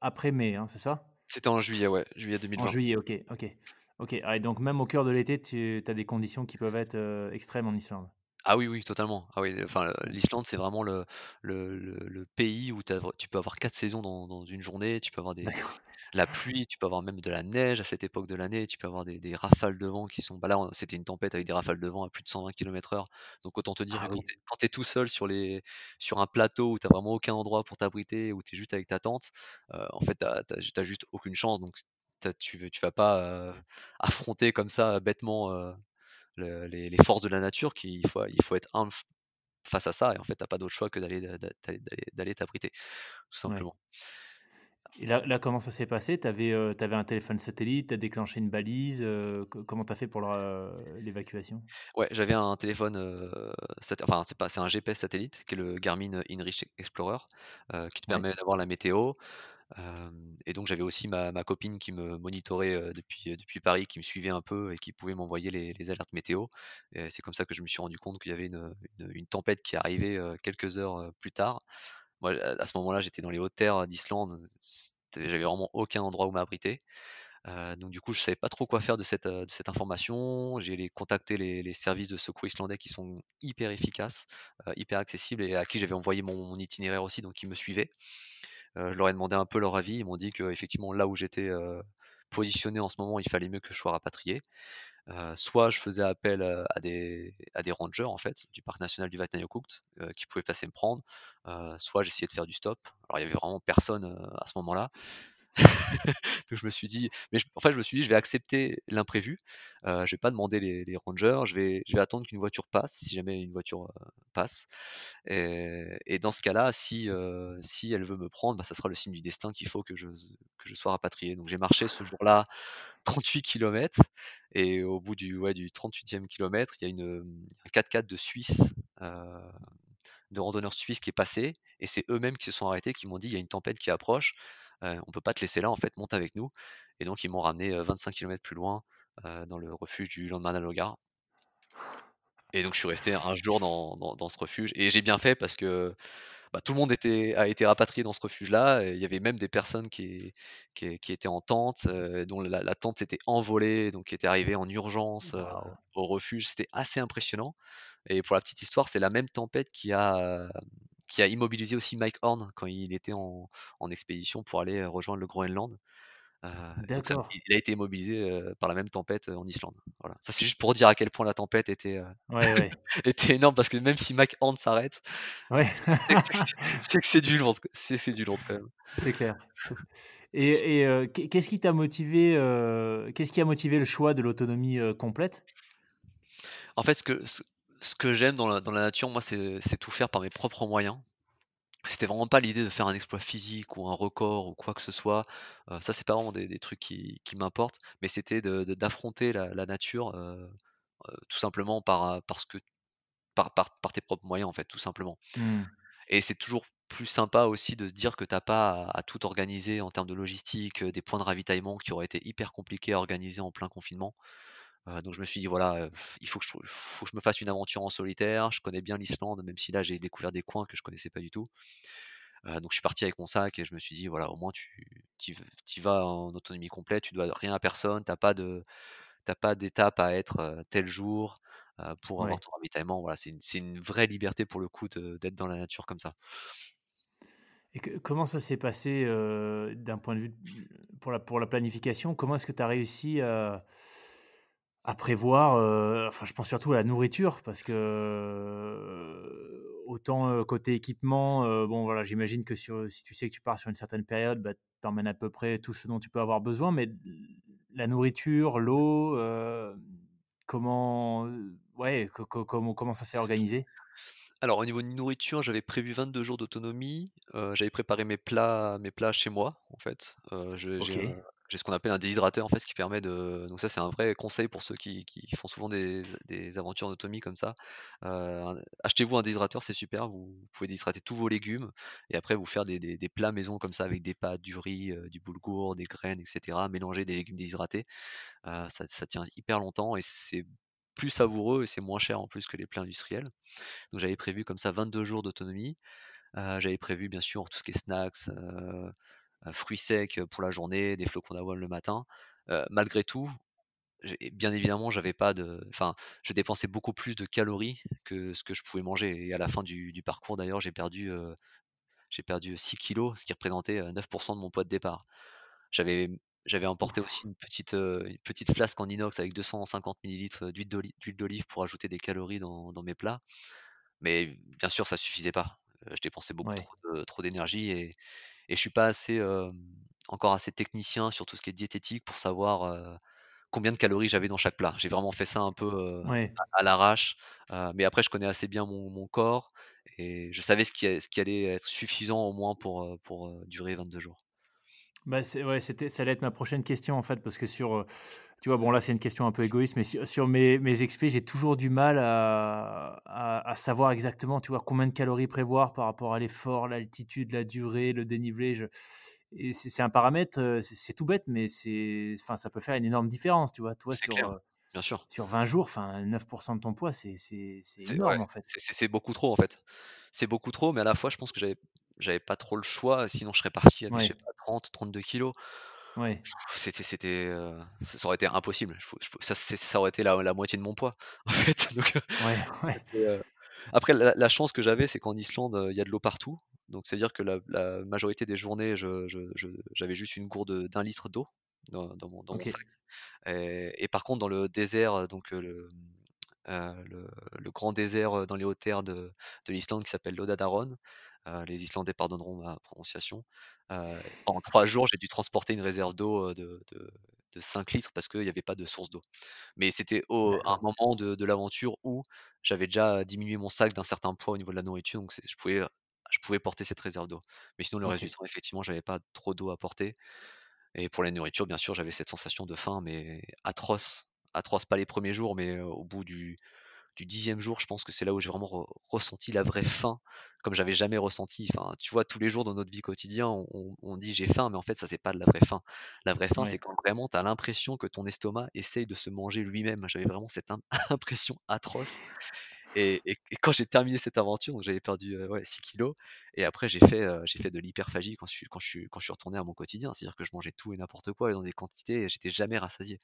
S2: après mai, hein, c'est ça?
S1: C'était en juillet, ouais, juillet
S2: En
S1: 2020.
S2: juillet, OK, OK. OK, ah et donc même au cœur de l'été, tu as des conditions qui peuvent être, heu, extrêmes en Islande?
S1: Ah oui, oui, totalement. Ah oui, enfin, l'Islande, c'est vraiment le le le le pays où tu peux avoir 4 saisons dans dans une journée. Tu peux avoir des la pluie, tu peux avoir même de la neige à cette époque de l'année, tu peux avoir des des rafales de vent qui sont bah, là, on c'était une tempête avec des rafales de vent à plus de 120 kilomètres/heure. Donc autant te dire que
S2: Ah
S1: quand
S2: oui.
S1: tu es quand tu es tout seul sur les sur un plateau où tu as vraiment aucun endroit pour t'abriter, où tu es juste avec ta tente, heu, en fait, tu as tu as ju tu as juste aucune chance donc tu tu vas pas, affronter comme ça bêtement, le les les forces de la nature qui il faut il faut être humble face à ça et en fait, tu as pas d'autre choix que d'aller d'a d'a d'aller d'aller t'abriter, tout
S2: Ouais.
S1: simplement.
S2: Et là là, comment ça s'est passé? Tu avais, un téléphone satellite? Tu as déclenché une balise? Comment tu as fait pour l'évacuation?
S1: Ouais, j'avais un téléphone, enfin, c'est un GPS satellite qui est le Garmin inReach Explorer, qui te
S2: Ouais.
S1: permet d'avoir la météo, et donc j'avais aussi ma copine qui me monitorait, depuis Paris, qui me suivait un peu et qui pouvait m'envoyer les alertes météo c'est comme ça que je me suis rendu compte qu'il y avait une, tempête qui arrivait, quelques heures, heu, plus tard. Moi, à ce moment-là, j'étais dans les hautes terres d'Islande, j'avais vraiment aucun endroit où m'abriter, donc du coup, je savais pas trop quoi faire de cette, information. J'ai contacté les services de secours islandais qui sont hyper efficaces, hyper accessibles et à qui j'avais envoyé mon mon itinéraire aussi, donc ils me suivaient. Heu, je leur ai demandé un peu leur avis, ils m'ont dit qu'effectivement là où j'étais, heu, positionné en ce moment, il fallait mieux que je sois rapatrié. Heu, soit je faisais appel, à des rangers en fait, du parc national du Vatnajökull, qui pouvaient passer me prendre, soit j'essayais de faire du stop. Alors il y avait vraiment personne, à ce moment-là. Donc je me suis dit mais j en fait, je me suis dit: «Je vais accepter l'imprévu, heu, je vais pas demander les rangers, je vais je vais attendre qu'une voiture passe, si jamais une voiture, heu, passe. Et dans ce cas-là, si, heu, si elle veut me prendre, bah, ça sera le signe du destin qu'il faut que je que je sois rapatrié». Donc j'ai marché ce jour-là 38 kilomètres et au bout du ouais, du 38e kilomètre, il y a une, un 4x4 de Suisse, heu, de randonneurs suisses qui est passé. Et c'est eux-mêmes qui se sont arrêtés, qui m'ont dit: «Il y a une tempête qui approche, heu, on peut pas te laisser là en fait, monte avec nous» et donc ils m'ont ramené, heu, 25 kilomètres plus loin, dans le refuge du Landmannalaugar. Et donc je suis resté 1 jour dans dans dans ce refuge. Et j'ai bien fait parce que, bah, tout le monde était a été rapatrié dans ce refuge-là. Il y avait même des personnes qui qui qui étaient en tente, dont la la tente s'était envolée, donc qui étaient arrivées en urgence, au refuge. C'était assez impressionnant. Et pour la petite histoire, c'est la même tempête qui a, qui a immobilisé aussi Mike Horn quand il était en en expédition pour aller, heu, rejoindre le Groenland. Donc ça
S2: D'accord.
S1: il a été immobilisé, heu, par la même tempête, en Islande. Voilà. Ça, c'est juste pour dire à quel point la tempête était, heu,
S2: Ouais, ouais.
S1: était énorme parce que même si Mike Horn s'arrête,
S2: Ouais.
S1: c'est que c'est du lourd, c'est du lourd quand même.
S2: C'est clair. Et qu'est-ce qui t'a motivé, qu'est-ce qui a motivé le choix de l'autonomie, complète?
S1: En fait, ce que ce ce que j'aime dans la dans la nature, moi, c'est tout faire par mes propres moyens. C'était vraiment pas l'idée de faire un exploit physique ou un record ou quoi que ce soit, heu, ça, c'est pas vraiment des des trucs qui qui m'importent, mais c'était d'affronter la la nature, heu heu, tout simplement par, heu, parce que par par par tes propres moyens, en fait, tout simplement.
S2: Mmh.
S1: Et c'est toujours plus sympa aussi de se dire que tu as pas à à tout organiser en termes de logistique, des points de ravitaillement qui auraient été hyper compliqués à organiser en plein confinement. Heu, donc je me suis dit: «Voilà, heu, il faut que je trou faut que je me fasse une aventure en solitaire». Je connais bien l'Islande, même si là, j'ai découvert des coins que je connaissais pas du tout. Heu, donc je suis parti avec mon sac et je me suis dit: «Voilà, au moins tu y vas en autonomie complète, tu dois rien à personne, tu as pas de tu as pas d'étape à être, tel jour, pour avoir
S2: Ouais.
S1: ton ravitaillement». Voilà, c'est une une vraie liberté pour le coup d'être dans la nature comme ça.
S2: Et que comment ça s'est passé, d'un point de vue pour la pour la planification? Comment est-ce que tu as réussi à à prévoir, heu, enfin, je pense surtout à la nourriture parce que, heu, autant, heu, côté équipement, bon, voilà, j'imagine que sur si tu sais que tu pars sur une certaine période, bah, tu emmènes à peu près tout ce dont tu peux avoir besoin, mais la nourriture, l'eau, comment, ouais, co co comment comment ça s'est organisé?
S1: Alors au niveau de nourriture, j'avais prévu 22 jours d'autonomie, j'avais préparé mes plats mes plats chez moi, en fait. J'ai. J'ai ce qu'on appelle un déshydrateur, en fait, ce qui permet de donc ça, c'est un vrai conseil pour ceux qui qui font souvent des des aventures en autonomie comme ça. Achetez-vous un déshydrateur, c'est super, vous pouvez déshydrater tous vos légumes et après vous faire des des plats maison comme ça avec des pâtes, du riz, du boulgour, des graines et cetera. Mélanger des légumes déshydratés, ça ça tient hyper longtemps et c'est plus savoureux et c'est moins cher en plus que les plats industriels. Donc j'avais prévu comme ça 22 jours d'autonomie. J'avais prévu bien sûr tout ce qui est snacks, fruits secs, pour la journée, des flocons d'avoine le matin. Malgré tout, bien évidemment, j'avais pas de enfin, je dépensais beaucoup plus de calories que ce que je pouvais manger et à la fin du du parcours d'ailleurs, j'ai perdu, j'ai perdu 6 kilogrammes, ce qui représentait, heu, 9 de mon poids de départ. J'avais j'avais emporté aussi une petite, une petite flasque en inox avec 250 millilitres d'huile d'oli d'huile d'olive pour ajouter des calories dans dans mes plats. Mais bien sûr, ça suffisait pas. Je dépensais beaucoup
S2: Ouais.
S1: trop de trop d'énergie et et je suis pas assez, hem, encore assez technicien sur tout ce qui est diététique pour savoir, heu, combien de calories j'avais dans chaque plat. J'ai vraiment fait ça un peu,
S2: Ouais.
S1: à à l'arrache, mais après je connais assez bien mon mon corps et je savais ce qui ce qui allait être suffisant au moins pour, pour, durer 22 jours.
S2: Bah, c'est ouais, c'était ça allait être ma prochaine question, en fait, parce que sur, heu, tu vois, bon, là, c'est une question un peu égoïste, mais sur sur mes mes j'ai toujours du mal à à à savoir exactement, tu vois, combien de calories prévoir par rapport à l'effort, l'altitude, la durée, le dénivelé, je et c'est un paramètre, heu, c'est tout bête, mais c'est enfin, ça peut faire une énorme différence, tu vois? Toi, sur,
S1: clair,
S2: heu,
S1: bien sûr.
S2: sur 20 jours, enfin, 9% de ton poids, c'est
S1: ouais,
S2: énorme, en fait.
S1: c'est beaucoup trop, en fait. C'est beaucoup trop, mais à la fois, je pense que j'avais j'avais pas trop le choix, sinon je serais parti avec, je sais
S2: Ouais,
S1: pas, 30-32 kilogrammes.
S2: ouais,
S1: C'était c'était, heu, ça aurait été impossible. Je je ça ça aurait été la la moitié de mon poids, en fait, donc heu,
S2: ouais, ouais.
S1: c'était, heu après la la chance que j'avais, c'est qu'en Islande, il y a de l'eau partout, donc c'est à dire que la la majorité des journées, j'avais juste une gourde, d'un litre d'eau dans dans mon dans mon
S2: OK,
S1: sac et et par contre dans le désert, donc le, le le grand désert, dans les hautes terres de de l'Islande qui s'appelle l'Audadaron, heu, les Islandais pardonneront ma prononciation, heu, en 3 jours, j'ai dû transporter une réserve d'eau, de de de 5 litres parce qu'il y avait pas de source d'eau. Mais c'était au à un moment de de l'aventure où j'avais déjà diminué mon sac d'un certain poids au niveau de la nourriture, donc je pouvais, je pouvais porter cette réserve d'eau. Mais sinon le reste du temps, effectivement, j'avais pas trop d'eau à porter et pour la nourriture, bien sûr, j'avais cette sensation de faim, mais atroce, atroce, pas les premiers jours, mais, au bout du du 10e jour, je pense que c'est là où j'ai vraiment ressenti la vraie faim, comme j'avais jamais ressenti. Enfin, tu vois, tous les jours dans notre vie quotidienne, on, on dit j'ai faim, mais en fait, ça, c'est pas de la vraie faim. La vraie faim, c'est quand vraiment tu as l'impression que ton estomac essaye de se manger lui-même. J'avais vraiment cette impression atroce. Et, quand j'ai terminé cette aventure, j'avais perdu 6 kilos, et après j'ai fait, j'ai fait de l'hyperphagie quand je, suis, quand, je suis, quand je suis retourné à mon quotidien, c'est-à-dire que je mangeais tout et n'importe quoi et dans des quantités, et j'étais jamais rassasié.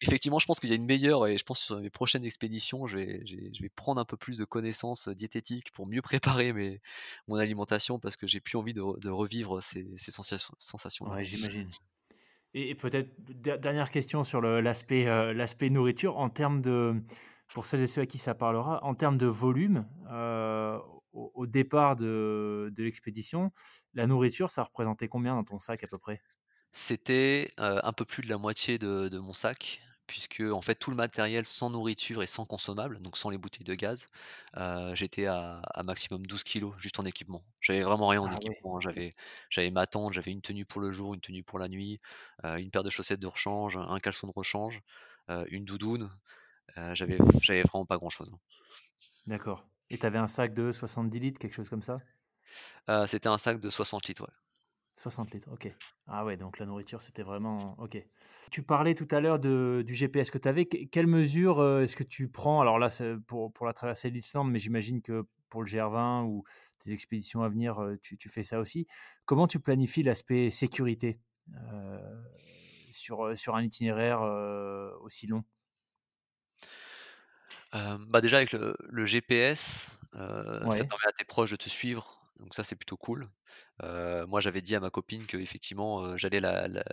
S1: Effectivement, je pense qu'il y a une meilleure, et je pense sur mes prochaines expéditions, je vais, prendre un peu plus de connaissances diététiques pour mieux préparer mon alimentation parce que j'ai plus envie de, revivre ces, ces sensations-là.
S2: Ouais, j'imagine. Et, peut-être dernière question sur l'aspect l'aspect nourriture en termes de pour celles et ceux à qui ça parlera, en termes de volume, euh, au, départ de, l'expédition, la nourriture, ça représentait combien dans ton sac à peu près?
S1: C'était un peu plus de la moitié de, mon sac, puisque en fait tout le matériel sans nourriture et sans consommable, donc sans les bouteilles de gaz, j'étais à, maximum 12 kilos juste en équipement. J'avais vraiment rien en ah équipement. J'avais, j'avais ma tente, j'avais une tenue pour le jour, une tenue pour la nuit, une paire de chaussettes de rechange, un caleçon de rechange, une doudoune, j'avais, j'avais vraiment pas grand chose. Hein.
S2: D'accord. Et tu avais un sac de 70 litres, quelque chose comme ça?
S1: C'était un sac de 60 litres, ouais.
S2: 60 litres, ok. Ah ouais, donc la nourriture, c'était vraiment... Ok. Tu parlais tout à l'heure du GPS que tu avais. Quelles mesures est-ce que tu prends? Alors là, pour, pour la traversée de l'Islande, mais j'imagine que pour le GR20 ou tes expéditions à venir, tu, tu fais ça aussi. Comment tu planifies l'aspect sécurité sur, sur un itinéraire aussi long?
S1: Bah, déjà avec le GPS, ça permet à tes proches de te suivre, donc ça c'est plutôt cool. moi j'avais dit à ma copine qu'effectivement, j'allais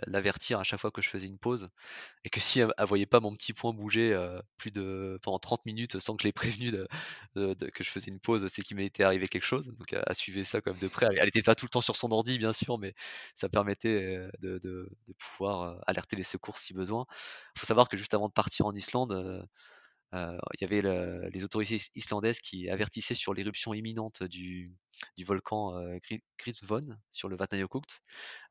S1: l'avertir à chaque fois que je faisais une pause et que si elle voyait pas mon petit point bouger, plus de pendant 30 minutes sans que je l'ai prévenu que je faisais une pause, c'est qu'il m'était arrivé quelque chose. Donc elle suivait ça comme de près. Elle était pas tout le temps sur son ordi bien sûr, mais ça permettait, de pouvoir, alerter les secours si besoin. Il Faut savoir que juste avant de partir en Islande, il y avait les autorités islandaises qui avertissaient sur l'éruption imminente du, volcan euh, sur le Vatnajökull.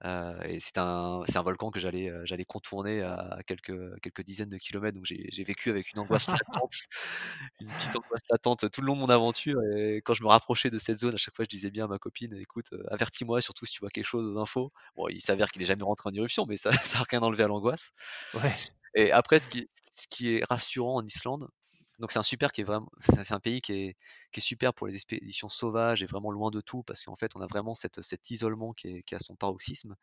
S1: et c'est un, un volcan que j'allais, j'allais contourner à quelques, quelques dizaines de kilomètres. Donc j'ai, vécu avec une angoisse latente, une petite angoisse latente tout le long de mon aventure. Et quand je me rapprochais de cette zone, à chaque fois, je disais bien à ma copine écoute, avertis-moi, surtout si tu vois quelque chose aux infos. Bon, il s'avère qu'il n'est jamais rentré en éruption, mais ça n'a rien enlevé à l'angoisse.
S2: Ouais.
S1: Et après, ce qui, ce qui est rassurant en Islande, donc c'est un super qui est vraiment, c'est un pays qui est, qui est, super pour les expéditions sauvages et vraiment loin de tout parce qu'en fait on a vraiment cette, cet isolement qui est, son paroxysme.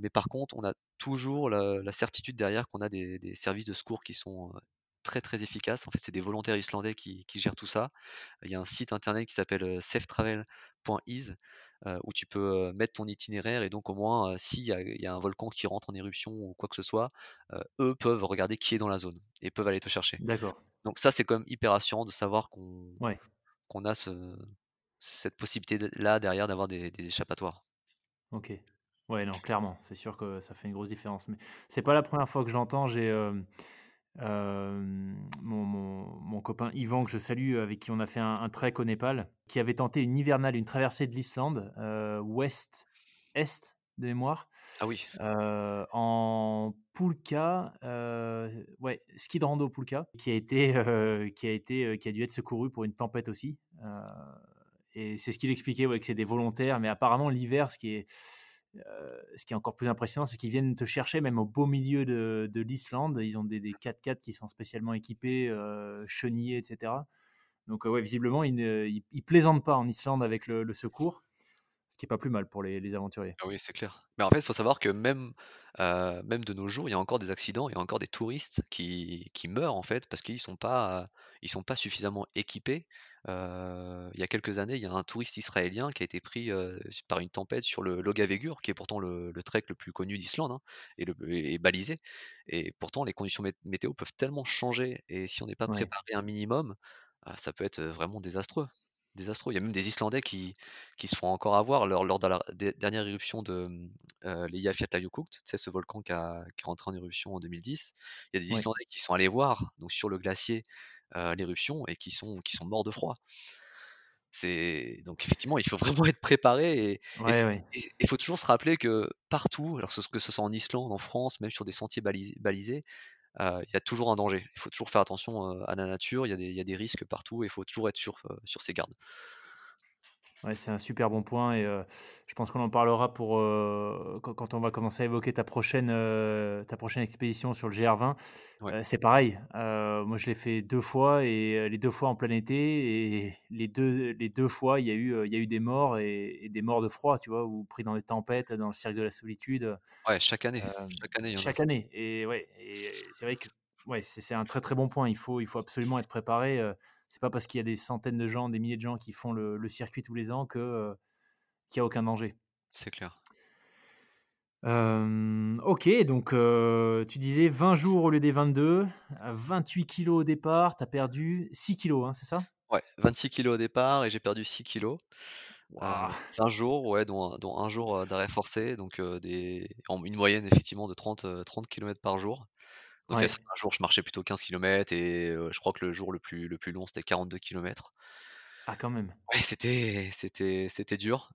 S1: mais par contre on a toujours la, certitude derrière qu'on a des, services de secours qui sont très très efficaces. En fait c'est des volontaires islandais qui, qui, gèrent tout ça. Il y a un site internet qui s'appelle safetravel.is où tu peux mettre ton itinéraire et donc au moins s'il y, a un volcan qui rentre en éruption ou quoi que ce soit, eux peuvent regarder qui est dans la zone et peuvent aller te chercher.
S2: D'accord.
S1: Donc ça c'est quand même hyper rassurant de savoir qu'on qu'on a ce, cette possibilité-là derrière d'avoir des, des, échappatoires.
S2: Ok. Ouais, non, clairement, c'est sûr que ça fait une grosse différence. Mais c'est pas la première fois que je l'entends. J'ai mon, mon, copain Yvan, que je salue, avec qui on a fait un, trek au Népal, qui avait tenté une hivernale, une traversée de l'Islande, euh, ouest-est de mémoire.
S1: Ah oui.
S2: Euh, en Pulka, euh, ouais, ski de rando Pulka, qui a été, qui a été, qui a dû être secouru pour une tempête aussi. et c'est ce qu'il expliquait, ouais, que c'est des volontaires, mais apparemment l'hiver, ce qui est ce qui est encore plus impressionnant, c'est qu'ils viennent te chercher même au beau milieu de, l'Islande. Ils ont des, 4x4 qui sont spécialement équipés, euh, chenillés, etc. Donc, ouais, visiblement, ils ne plaisantent pas en Islande avec le, secours, ce qui est pas plus mal pour les, aventuriers.
S1: Ah oui, c'est clair. Mais en fait, il faut savoir que même, de nos jours, il y a encore des accidents, il y a encore des touristes qui, qui meurent en fait parce qu'ils ne sont, sont pas suffisamment équipés il y a quelques années, il y a un touriste israélien qui a été pris par une tempête sur le Logavegur, qui est pourtant le, trek le plus connu d'Islande, hein, et, le, balisé. Et pourtant, les conditions météo peuvent tellement changer, et si on n'est pas préparé un minimum, ah, ça peut être vraiment désastreux. Désastreux. Il y a même des Islandais qui, qui se font encore avoir lors, lors de la dernière éruption de euh, l'Eyjafjallajökull, c'est ce volcan qui, a, qui est rentré en éruption en 2010. Il y a des Islandais qui sont allés voir donc sur le glacier l'éruption et qui sont, qui sont morts de froid. C'est donc effectivement, il faut vraiment être préparé et il faut toujours se rappeler que partout, alors que ce soit en Islande, en France, même sur des sentiers balisés, il y a toujours un danger. Il faut toujours faire attention, à la nature, il y a des il y a des risques partout et il faut toujours être sur, sur ses gardes.
S2: Ouais, c'est un super bon point et heu, je pense qu'on en parlera pour, heu, quand quand on va commencer à évoquer ta prochaine, heu, ta prochaine expédition sur le GR20.
S1: Ouais.
S2: Heu, c'est pareil, moi je l'ai fait 2 fois et les 2 fois en plein été et les 2 les 2 fois il y a eu, il y a eu des morts et et des morts de froid, tu vois? Ou pris dans des tempêtes, dans le cercle de la solitude,
S1: Ouais, chaque année, chaque année, il y en a.
S2: chaque année et ouais et c'est vrai que ouais, c'est un très, très bon point. Il faut il faut absolument être préparé, c'est pas parce qu'il y a des centaines de gens, des milliers de gens qui font le, le circuit tous les ans que euh, qu'il n'y a aucun danger.
S1: C'est clair.
S2: Euh, ok, donc euh, tu disais 20 jours au lieu des 22, 28 kilos au départ, tu as perdu 6 kilos, hein, c'est ça?
S1: Ouais, 26 kilos au départ et j'ai perdu 6 kilos.
S2: wow.
S1: 15 jours, ouais, dont, dont un jour d'arrêt forcé, donc des, en, une moyenne effectivement de 30, 30 km par jour. Donc ouais. un jour, je marchais plutôt 15 km et je crois que le jour le plus, le plus long, c'était 42 km.
S2: Ah, quand même.
S1: Ouais, c'était, c'était, c'était dur.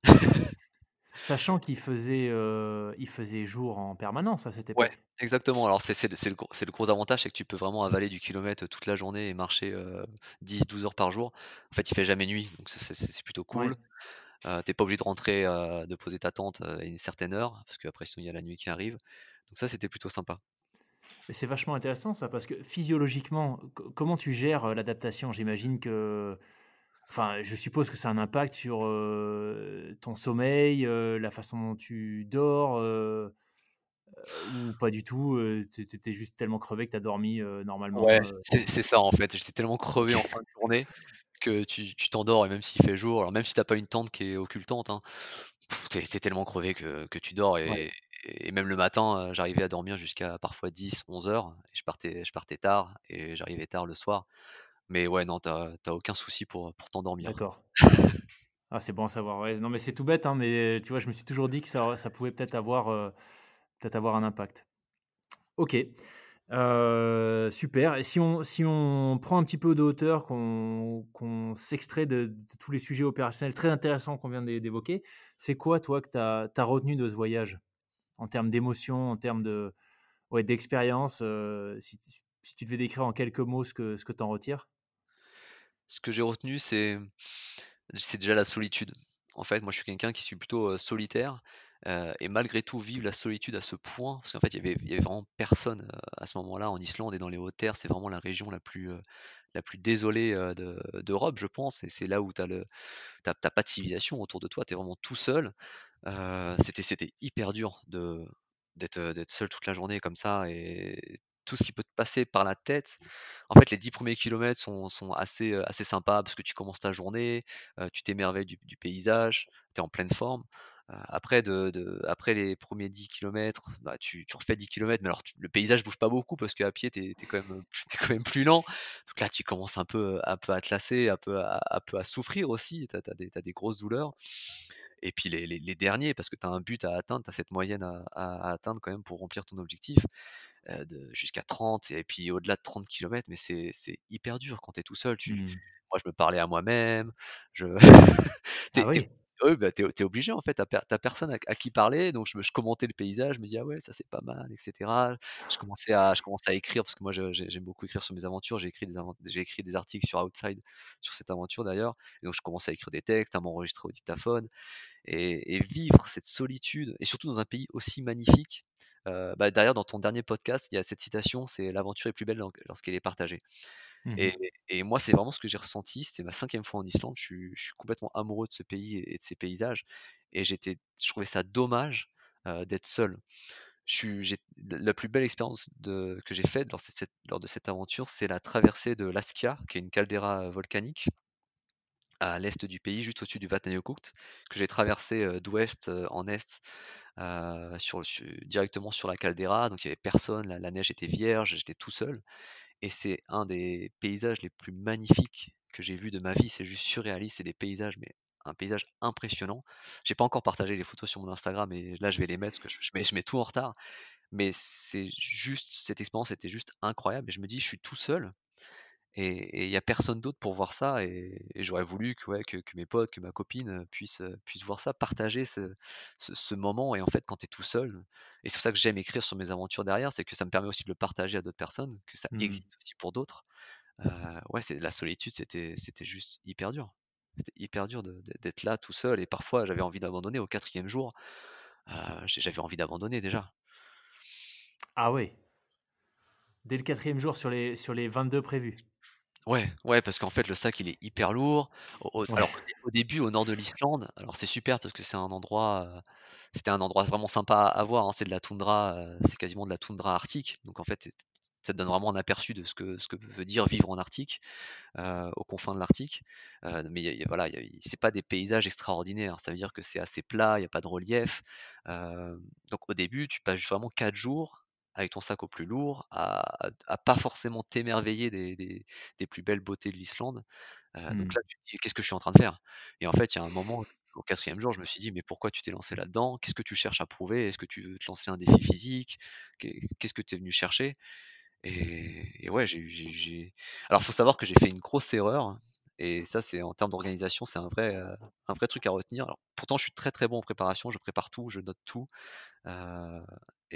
S2: Sachant qu'il faisait, il faisait jour en permanence à cette
S1: ouais,
S2: époque.
S1: exactement. Alors, c'est, c'est, c'est, le, c'est le gros avantage, c'est que tu peux vraiment avaler du kilomètre toute la journée et marcher 10-12 heures par jour. En fait, il fait jamais nuit, donc c'est, c'est plutôt cool. Euh, T'es pas obligé de rentrer, de poser ta tente à une certaine heure, parce qu'après, sinon, il y a la nuit qui arrive. Donc ça, c'était plutôt sympa.
S2: C'est vachement intéressant ça, parce que physiologiquement, comment tu gères l'adaptation? J'imagine que. Enfin, je suppose que ça a un impact sur euh, ton sommeil, euh, la façon dont tu dors, euh, ou pas du tout. tu étais juste tellement crevé que tu as dormi normalement.
S1: Ouais, c'est ça en fait. J'étais tellement crevé en fin de journée que tu t'endors et même s'il fait jour, alors même si t'as pas une tente qui est occultante, hein, tu es, tellement crevé que, que tu dors et,
S2: Ouais.
S1: Et même le matin, j'arrivais à dormir jusqu'à parfois 10, 11 heures. Et je partais, je partais tard et j'arrivais tard le soir. Mais ouais, non, t'as aucun souci pour, pour t'endormir.
S2: D'accord. ah, c'est bon à savoir. Non, mais c'est tout bête, hein, mais tu vois, je me suis toujours dit que ça, ça pouvait peut-être avoir, peut-être avoir un impact. Ok. Euh, super. Et si on, si on prend un petit peu de hauteur, qu'on s'extrait de, de, tous les sujets opérationnels très intéressants qu'on vient d'évoquer, c'est quoi, toi, que tu as, as, retenu de ce voyage? En termes d'émotion, en termes de, ouais, d'expérience euh, si, tu devais décrire en quelques mots ce que, ce que tu en retires?
S1: Ce que j'ai retenu, c'est déjà la solitude. En fait, moi, je suis quelqu'un qui suis plutôt euh, solitaire. Et malgré tout, vivre la solitude à ce point, parce qu'en fait, il y avait, y avait vraiment personne à ce moment-là en Islande et dans les hautes terres. C'est vraiment la région la plus, la plus désolée de- d'Europe, je pense. Et c'est là où tu n'as pas de civilisation autour de toi. Tu es vraiment tout seul. C'était, hyper dur d'être, seul toute la journée comme ça. Et tout ce qui peut te passer par la tête. En fait, les 10 premiers kilomètres sont, sont assez, assez sympas parce que tu commences ta journée, tu t'émerveilles du, du paysage, tu es en pleine forme. Euh, après, de, de- après les premiers 10 kilomètres, bah, tu, tu refais 10 kilomètres, mais alors tu- le paysage bouge pas beaucoup parce qu'à pied, tu es, quand même, t'es quand même plus lent. Donc là, tu commences un peu, un peu à te lasser, un peu à, un peu à souffrir aussi, tu as, des, t'as des grosses douleurs. Et puis les, les- les derniers, parce que tu as un but à atteindre, tu as cette moyenne à, à- à atteindre quand même pour remplir ton objectif, euh, jusqu'à 30, et puis au-delà de 30 kilomètres, mais c'est hyper dur quand tu es tout seul. Tu,
S2: Mmh.
S1: moi, je me parlais à moi-même. Je...
S2: Ah oui.
S1: Oui, bah, t'es, t'es obligé en fait, t'as, per- t'as personne à, qui parler, donc je, me, je commentais le paysage, je me dis ah ouais ça c'est pas mal, etc. Je commençais à, je commençais à écrire parce que moi j'aime beaucoup écrire sur mes aventures, j'ai écrit des, écrit des articles sur Outside sur cette aventure d'ailleurs, donc je commençais à écrire des textes, à m'enregistrer au dictaphone, et, et vivre cette solitude, et surtout dans un pays aussi magnifique. Euh, bah, d'ailleurs, dans ton dernier podcast, il y a cette citation, c'est l'aventure est plus belle lorsqu'elle est partagée.
S2: Mmh
S1: Et, moi, c'est vraiment ce que j'ai ressenti. C'était ma cinquième fois en Islande. Je suis, complètement amoureux de ce pays et de ses paysages. Et j'étais, je trouvais ça dommage d'être seul. Je j'ai, la plus belle expérience que j'ai faite lors, lors de cette aventure, c'est la traversée de l'Askia, qui est une caldeira volcanique à l'est du pays, juste au-dessus du Vatnajökull, que j'ai traversé euh, d'ouest en est directement sur la caldeira. Donc il n'y avait personne, la neige était vierge, j'étais tout seul. Et c'est un des paysages les plus magnifiques que j'ai vu de ma vie. C'est juste surréaliste. C'est des paysages, mais un paysage impressionnant. J'ai pas encore partagé les photos sur mon Instagram et là je vais les mettre parce que je, mets, je mets tout en retard. Mais c'est juste, cette expérience était juste incroyable. Et je me dis, je suis tout seul et il y a personne d'autre pour voir ça et et j'aurais voulu que, ouais, que que mes potes, que ma copine, puissent, heu, puissent voir ça, partager ce ce ce moment et en fait, quand tu es tout seul et c'est pour ça que j'aime écrire sur mes aventures derrière, c'est que ça me permet aussi de le partager à d'autres personnes, que ça
S2: Mmh.
S1: existe aussi pour d'autres. Heu, ouais, c'est la solitude, c'était c'était juste hyper dur. C'était hyper dur de d'être là tout seul et parfois j'avais envie d'abandonner au quatrième jour, j'avais envie d'abandonner déjà.
S2: Ah ouais! Dès le quatrième jour sur les sur les 22 prévus?
S1: Ouais, ouais, parce qu'en fait, le sac, il est hyper lourd. Au au
S2: Ouais.
S1: alors au dé au début, au nord de l'Islande, alors c'est super parce que c'est un endroit, heu, c'était un endroit vraiment sympa à voir, hein. C'est de la toundra, heu, c'est quasiment de la toundra arctique, donc en fait, ça te donne vraiment un aperçu de ce que ce que veut dire vivre en Arctique, heu, aux confins de l'Arctique, heu, mais y a il y a voilà, il y a c'est pas des paysages extraordinaires. Ça veut dire que c'est assez plat, il y a pas de relief, donc au début, tu passes vraiment 4 jours avec ton sac au plus lourd à à à pas forcément t'émerveiller des des des plus belles beautés de l'Islande, heu, donc
S2: Mmh.
S1: là, tu te dis: «Qu'est-ce que je suis en train de faire?» et en fait, il y a un moment, au quatrième jour, je me suis dit: «Mais pourquoi tu t'es lancé là-dedans? Qu'est-ce que tu cherches à prouver? Est-ce que tu veux te lancer un défi physique? Qu'est qu'est-ce que tu es venu chercher?» et et ouais, j'ai alors faut savoir que j'ai fait une grosse erreur et ça, c'est en termes d'organisation, c'est un vrai, heu, un vrai truc à retenir. Alors pourtant, je suis très, très bon en préparation, je prépare tout, je note tout, heu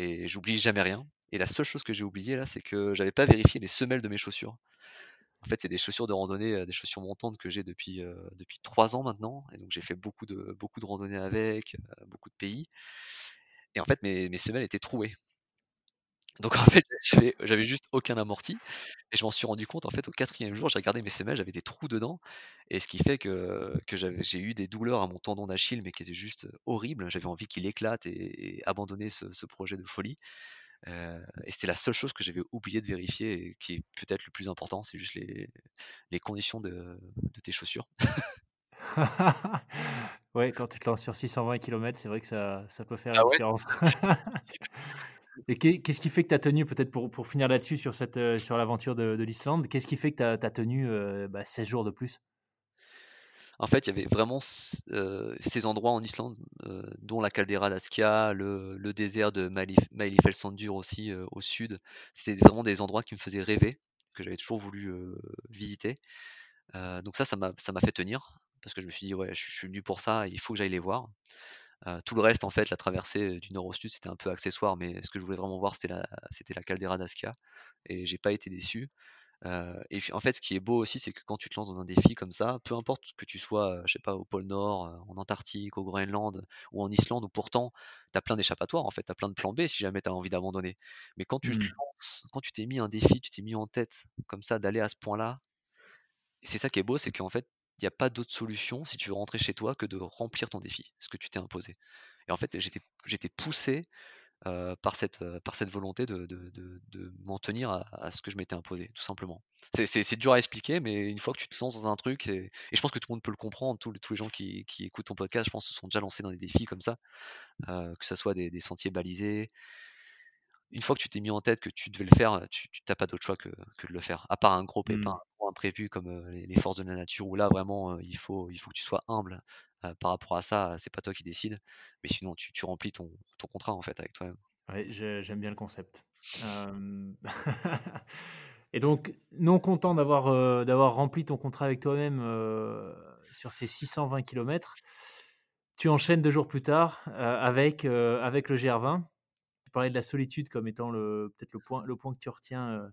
S1: et j'oublie jamais rien et la seule chose que j'ai oublié là, c'est que j'avais pas vérifié les semelles de mes chaussures. En fait, c'est des chaussures de randonnée, des chaussures montantes que j'ai depuis, heu, depuis 3 ans maintenant et donc j'ai fait beaucoup de randonnées avec, beaucoup de pays et en fait, mes semelles étaient trouées. Donc en fait, j'avais j'avais juste aucun amorti et je m'en suis rendu compte en fait au quatrième jour, j'ai regardé mes semelles, j'avais des trous dedans et ce qui fait que que j'avais j'ai eu des douleurs à mon tendon d'Achille, mais qui étaient juste, horribles. J'avais envie qu'il éclate et et abandonner ce ce projet de folie, et c'était la seule chose que j'avais oublié de vérifier et qui est peut-être le plus important, c'est juste les les conditions de de tes chaussures.
S2: Ouais, quand tu te lances sur 620 kilomètres, c'est vrai que ça ça peut faire la
S1: Ah ouais?
S2: différence. Et qu'est qu'est-ce qui fait que tu as tenu peut-être pour pour finir là-dessus sur cette, heu, sur l'aventure de de l'Islande, qu'est-ce qui fait que tu as tenu, heu, bah, 16 jours de plus?
S1: En fait, il y avait vraiment heu, ces endroits en Islande, heu, dont la caldeira d'Askja, le désert de Malif Mælifellssandur aussi, au sud. C'était vraiment des endroits qui me faisaient rêver, que j'avais toujours voulu, visiter. Donc ça, ça m'a fait tenir parce que je me suis dit: «Ouais, je suis venu pour ça, il faut que j'aille les voir». Tout le reste, en fait, la traversée, du nord au sud, c'était un peu accessoire, mais ce que je voulais vraiment voir, c'était la c'était la caldeira d'Askja et j'ai pas été déçu. Et puis, en fait, ce qui est beau aussi, c'est que quand tu te lances dans un défi comme ça, peu importe que tu sois, je sais pas, au pôle Nord, en Antarctique, au Groenland ou en Islande où pourtant tu as plein d'échappatoires, en fait, tu as plein de plans B si jamais tu as envie d'abandonner. Mais quand tu te
S2: Mmh.
S1: lances, quand tu t'es mis un défi, tu t'es mis en tête comme ça d'aller à ce point-là c'est ça qui est beau, c'est qu'en fait, il y a pas d'autre solution si tu veux rentrer chez toi que de remplir ton défi, ce que tu t'es imposé et en fait, j'étais poussé, par cette, volonté de m'en tenir à ce que je m'étais imposé, tout simplement. C'est dur à expliquer, mais une fois que tu te lances dans un truc et je pense que tout le monde peut le comprendre, tous les gens qui écoutent ton podcast, je pense, se sont déjà lancés dans des défis comme ça, que ça soit des sentiers balisés. Une fois que tu t'es mis en tête que tu devais le faire, tu tu pas d'autre choix que de le faire. À part un gros pépin,
S2: Mmh.
S1: un gros imprévu comme, les forces de la nature où là vraiment, il faut il faut que tu sois humble, par rapport à ça, c'est pas toi qui décides, mais sinon tu remplis ton contrat, en fait, avec toi-même.
S2: J'aime bien le concept. Et donc, non content d'avoir, d'avoir rempli ton contrat avec toi-même, sur ces 620 kilomètres, tu enchaînes 2 jours plus tard, avec, avec le GR20. Tu parlais de la solitude comme étant peut-être le point le point que tu retiens,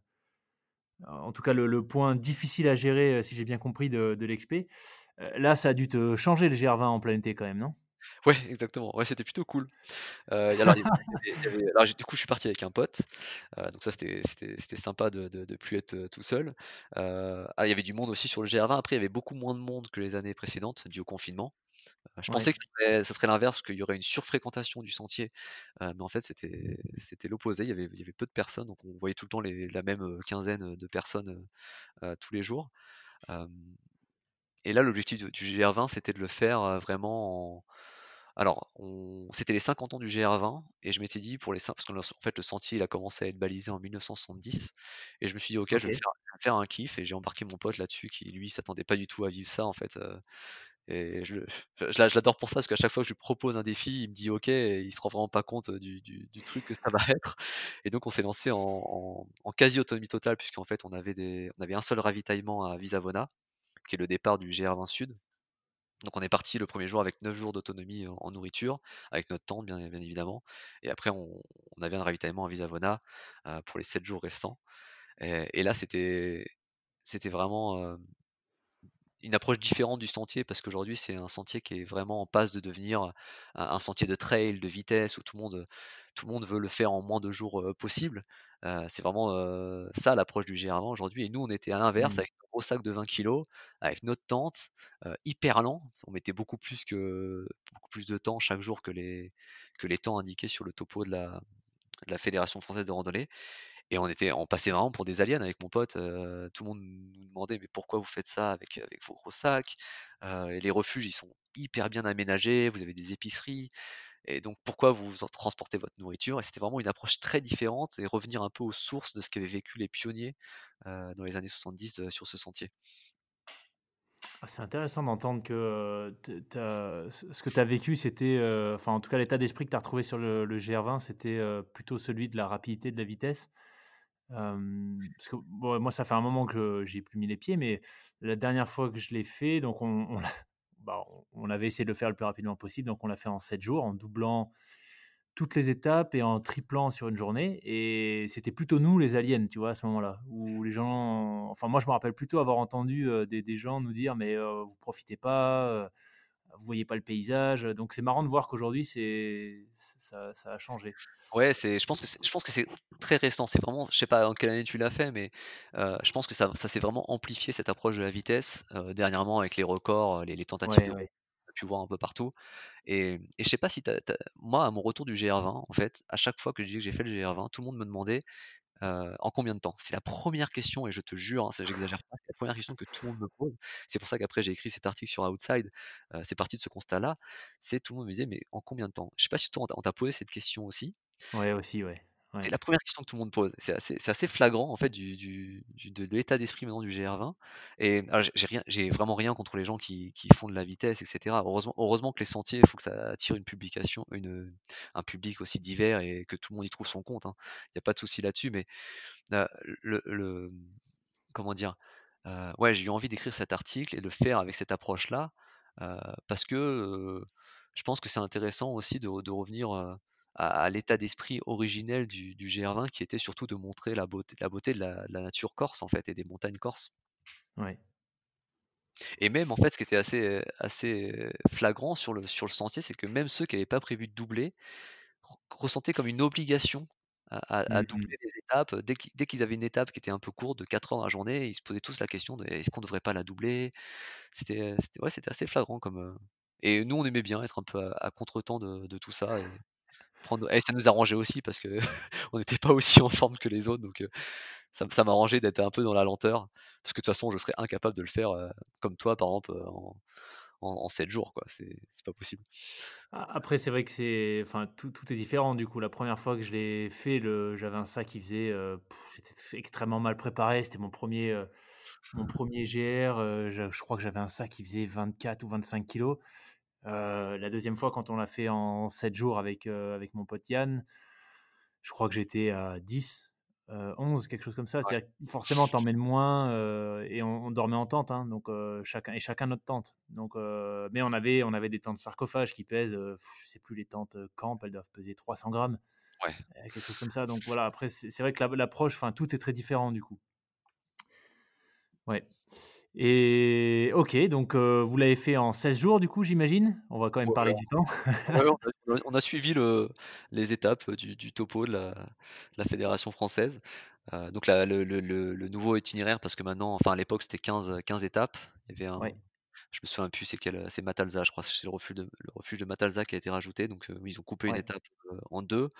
S2: en tout cas le point difficile à gérer, heu, si j'ai bien compris de de l'expé. Heu, là, ça a dû te changer le GR20 en plein été quand même, non?
S1: Ouais, exactement. C'était plutôt cool. Et alors du coup, je suis parti avec un pote, donc ça c'était sympa de de de plus être, tout seul. Ah, il y avait du monde aussi sur le GR20. Après, il y avait beaucoup moins de monde que les années précédentes, dû au confinement. Heu, je
S2: Ouais.
S1: pensais que ça serait l'inverse, qu'il y aurait une surfréquentation du sentier, heu, mais en fait, c'était l'opposé. Il y avait il y avait peu de personnes, donc on voyait tout le temps les la même, quinzaine, de personnes, heu, tous les jours. Et là, l'objectif du du GR20, c'était de le faire, vraiment en alors on c'était les 50 ans du GR20 et je m'étais dit pour les cin parce que le en fait, le sentier, il a commencé à être balisé en 1970 et je me suis dit: «OK, je vais le Faire un kiff et j'ai embarqué mon pote là-dessus qui lui s'attendait pas du tout à vivre ça en fait, et je je l'a je l'adore pour ça parce qu'à chaque fois que je lui propose un défi, il me dit: «OK» et il se rend vraiment pas compte, du du truc que ça va être et donc on s'est lancé en quasi autonomie totale puisqu'en fait on avait des on avait un seul ravitaillement à Visavona, qui est le départ du GR20 Sud. Donc on est parti le premier jour avec 9 jours d'autonomie en nourriture, avec notre tente bien bien évidemment et après on avait un ravitaillement à Visavona, pour les 7 jours restants et et là c'était c'était vraiment, une approche différente du sentier parce qu'aujourd'hui c'est un sentier qui est vraiment en passe de devenir, un un sentier de trail, de vitesse où tout le monde, tout le monde veut le faire en moins de jours, possible. C'est vraiment, ça l'approche du GR20 aujourd'hui et nous on était à l'inverse
S2: Mmh.
S1: avec nos gros sacs de 20 kilogrammes, avec notre tente, hyper lent. On mettait beaucoup plus que beaucoup plus de temps chaque jour que les que les temps indiqués sur le topo de la de la Fédération française de randonnée et on était on passait vraiment pour des aliens avec mon pote, tout le monde nous demandait: «Mais pourquoi vous faites ça avec, vos gros sacs? Et les refuges, ils sont hyper bien aménagés, vous avez des épiceries et donc pourquoi vous en transportez votre nourriture?» et c'était vraiment une approche très différente et revenir un peu aux sources de ce qu'avaient vécu les pionniers, dans les années 70, heu, sur ce sentier.
S2: Ah, c'est intéressant d'entendre que, ce que tu as vécu, c'était, enfin, en tout cas, l'état d'esprit que tu as retrouvé sur le le GR20, c'était, plutôt celui de la rapidité, de la vitesse. Parce que moi, ça fait un moment que j'y ai plus mis les pieds, mais la dernière fois que je l'ai fait, donc on bah, avait essayé de le faire le plus rapidement possible, donc on l'a fait en 7 jours, en doublant toutes les étapes et en triplant sur une journée et c'était plutôt nous les aliens, tu vois, à ce moment-là, où les gens enfin moi je me rappelle plutôt avoir entendu, des gens nous dire: «Mais, heu, vous profitez pas, vous voyez pas le paysage», donc c'est marrant de voir qu'aujourd'hui c'est ça ça a changé.
S1: Ouais, c'est je pense que je pense que c'est très récent. C'est vraiment je sais pas en quelle année tu l'as fait, mais je pense que ça ça s'est vraiment amplifié cette approche de la vitesse, dernièrement avec les records, les les tentatives de
S2: Ouais,
S1: records
S2: ouais.
S1: qu'on a pu voir un peu partout et et je sais pas si tu as moi, à mon retour du GR20, en fait, à chaque fois que je dis que j'ai fait le GR20, tout le monde me demandait, heu: «En combien de temps?» c'est la première question et je te jure, hein, ça j'exagère pas, c'est la première question que tout le monde me pose. C'est pour ça qu'après j'ai écrit cet article sur Outside, heu, c'est parti de ce constat-là, c'est tout le monde me disait: «Mais en combien de temps?» je sais pas si toi on t'a posé cette question aussi?
S2: Ouais, aussi, ouais.
S1: C'est la première question que tout le monde pose. C'est assez flagrant en fait du du du de de l'état d'esprit maintenant du GR20 et j'ai vraiment rien contre les gens qui qui font de la vitesse et cetera. Heureusement heureusement que les sentiers, il faut que ça attire une publication une, un public aussi divers et que tout le monde y trouve son compte, hein. Il y a pas de souci là-dessus, mais heu, le le comment dire? Heu, ouais, j'ai eu envie d'écrire cet article et de le faire avec cette approche-là, heu, parce que, je pense que c'est intéressant aussi de de revenir, à à l'état d'esprit originel du du GR20 qui était surtout de montrer la beauté la beauté de la de la nature corse, en fait et des montagnes corses
S2: Ouais.
S1: et même, en fait, ce qui était assez, assez, flagrant sur le sur le sentier, c'est que même ceux qui avaient pas prévu de doubler, re ressentaient comme une obligation à à à
S2: Mmh mh.
S1: doubler les étapes. Dès qu'ils dès qu'ils avaient une étape qui était un peu courte de 4 heures la journée, ils se posaient tous la question de: «Est-ce qu'on devrait pas la doubler?» C'était, ouais, c'était assez flagrant comme, heu et nous, on aimait bien être un peu à à contretemps de de tout ça et prendre et ça nous arrangeait aussi parce que on n'était pas aussi en forme que les autres donc ça ça m'arrangeait d'être un peu dans la lenteur parce que de toute façon, je serais incapable de le faire, comme toi, par exemple, en en en 7 jours, quoi. C'est c'est pas possible.
S2: Après, c'est vrai que c'est enfin, tout tout est différent, du coup. La première fois que je l'ai fait, le j'avais un sac qui faisait, j'étais extrêmement mal préparé. C'était mon 1er, heu, mon 1er GR, je je crois que j'avais un sac qui faisait 24 ou 25 kilogrammes. Heu, la 2e fois, quand on l'a fait en 7 jours avec, heu, avec mon pote Yann, je crois que j'étais à 10, heu, 11, quelque chose comme ça.
S1: Ouais.
S2: C'est-à-dire que forcément, tu emmènes moins, et on on dormait en tente, hein, donc chacun et chacun notre tente. Donc mais on avait on avait des tentes sarcophages qui pèsent, je sais plus les tentes, Camp, elles doivent peser 300 grammes,
S1: Ouais.
S2: quelque chose comme ça. Donc voilà, après, c'est vrai que l'ap l'approche, enfin, tout est très différent, du coup. Ouais et OK, donc heu, vous l'avez fait en 16 jours, du coup, j'imagine? On va quand même
S1: Ouais,
S2: parler du temps.
S1: ouais, on a on a suivi le les étapes du du topo de la la fédération française. Heu, donc la le le le le nouveau itinéraire parce que maintenant enfin, à l'époque, c'était 15, heu, 15 étapes. Il y avait un je me souviens plus c'est quel, c'est Matalza, je crois. C'est le refuge de le refuge de Matalza qui a été rajouté donc ils ont coupé une étape, en 2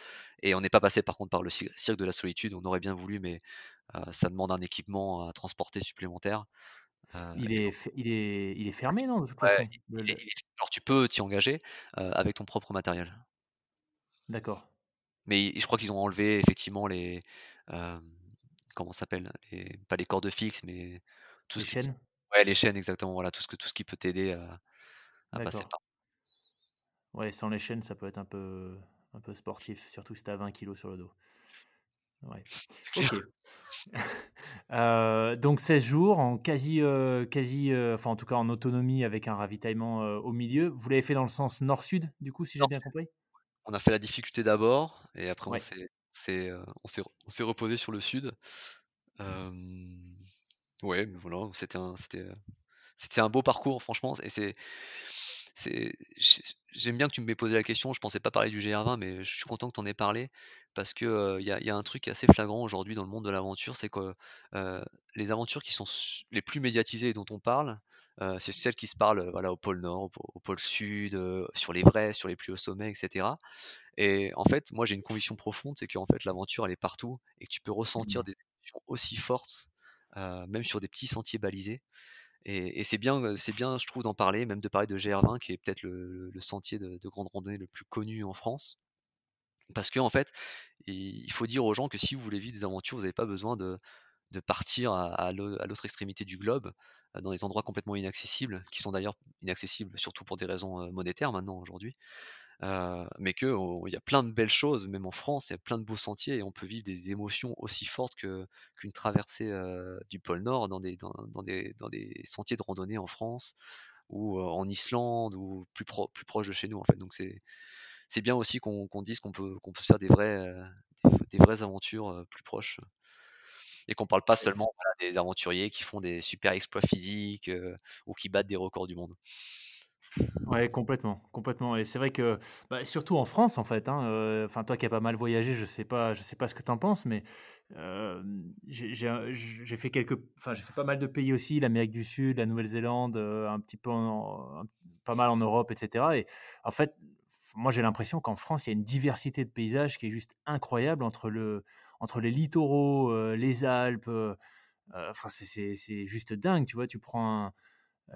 S1: et on n'est pas passé par contre par le cir cirque de la solitude. On aurait bien voulu mais ça demande un équipement à transporter supplémentaire, heu
S2: Il est
S1: donc
S2: il est il est fermé, non, de toute
S1: Ouais,
S2: façon?
S1: Il il est alors tu peux t'y engager, avec ton propre matériel.
S2: D'accord.
S1: Mais je crois qu'ils ont enlevé effectivement les, comment ça s'appelle? Pas les cordes fixes, mais tout
S2: Les
S1: ce qui
S2: chaînes?
S1: ouais, les chaînes exactement, voilà, tout ce que tout ce qui peut t'aider à à passer par
S2: Ouais, sans les chaînes, ça peut être un peu un peu sportif, surtout si tu as 20 kilogrammes sur le dos. Ouais. Heu, donc 16 jours en quasi, heu, quasi, enfin en tout cas en autonomie avec un ravitaillement, au milieu. Vous l'avez fait dans le sens nord-sud, du coup, si j'ai bien compris?
S1: On a fait la difficulté d'abord et après on
S2: Ouais.
S1: on s'est on s'est reposé sur le sud. Hem, ouais, mais voilà, c'était un c'était un beau parcours franchement et c'est c'est j'aime bien que tu m'aies posé la question, je pensais pas parler du GR20 mais je suis content que tu en aies parlé parce que, il y a il y a un truc assez flagrant aujourd'hui dans le monde de l'aventure, c'est que, les aventures qui sont s les plus médiatisées et dont on parle, c'est celles qui se parlent, voilà, au pôle Nord, au pôle Sud, heu, sur l'Everest, sur les plus hauts sommets et cetera et en fait, moi j'ai une conviction profonde, c'est qu'en fait l'aventure elle est partout et que tu peux ressentir
S2: Mmh.
S1: des émotions aussi fortes, même sur des petits sentiers balisés et c'est bien, c'est bien je trouve d'en parler, même de parler de GR20 qui est peut-être le sentier de de grande randonnée le plus connu en France. Parce qu'en fait, il faut dire aux gens que si vous voulez vivre des aventures, vous avez pas besoin de partir à à l'au à l'autre extrémité du globe, dans des endroits complètement inaccessibles, qui sont d'ailleurs inaccessibles surtout pour des raisons, monétaires maintenant aujourd'hui. Mais qu'on il y a plein de belles choses, même en France, il y a plein de beaux sentiers et on peut vivre des émotions aussi fortes que qu'une traversée, du pôle Nord dans des dans dans des dans des sentiers de randonnée en France ou, en Islande ou plus pro plus proche de chez nous, en fait. Donc c'est c'est bien aussi qu'on qu'on dise qu'on peut qu'on peut se faire des vraies, heu, des vraies aventures, plus proches et qu'on parle pas seulement, voilà, des aventuriers qui font des super exploits physiques, ou qui battent des records du monde.
S2: Ouais, complètement, complètement et c'est vrai que, bah, surtout en France, en fait, hein, enfin, toi qui as pas mal voyagé, je sais sais pas ce que tu en penses, mais hem, j'ai fait fait pas mal de pays aussi, l'Amérique du Sud, la Nouvelle-Zélande, heu, un petit peu en pas mal en Europe et cetera et en fait, moi, j'ai l'impression qu'en France, il y a une diversité de paysages qui est juste incroyable entre le entre les littoraux, les Alpes, enfin, c'est juste dingue, tu vois? Tu prends un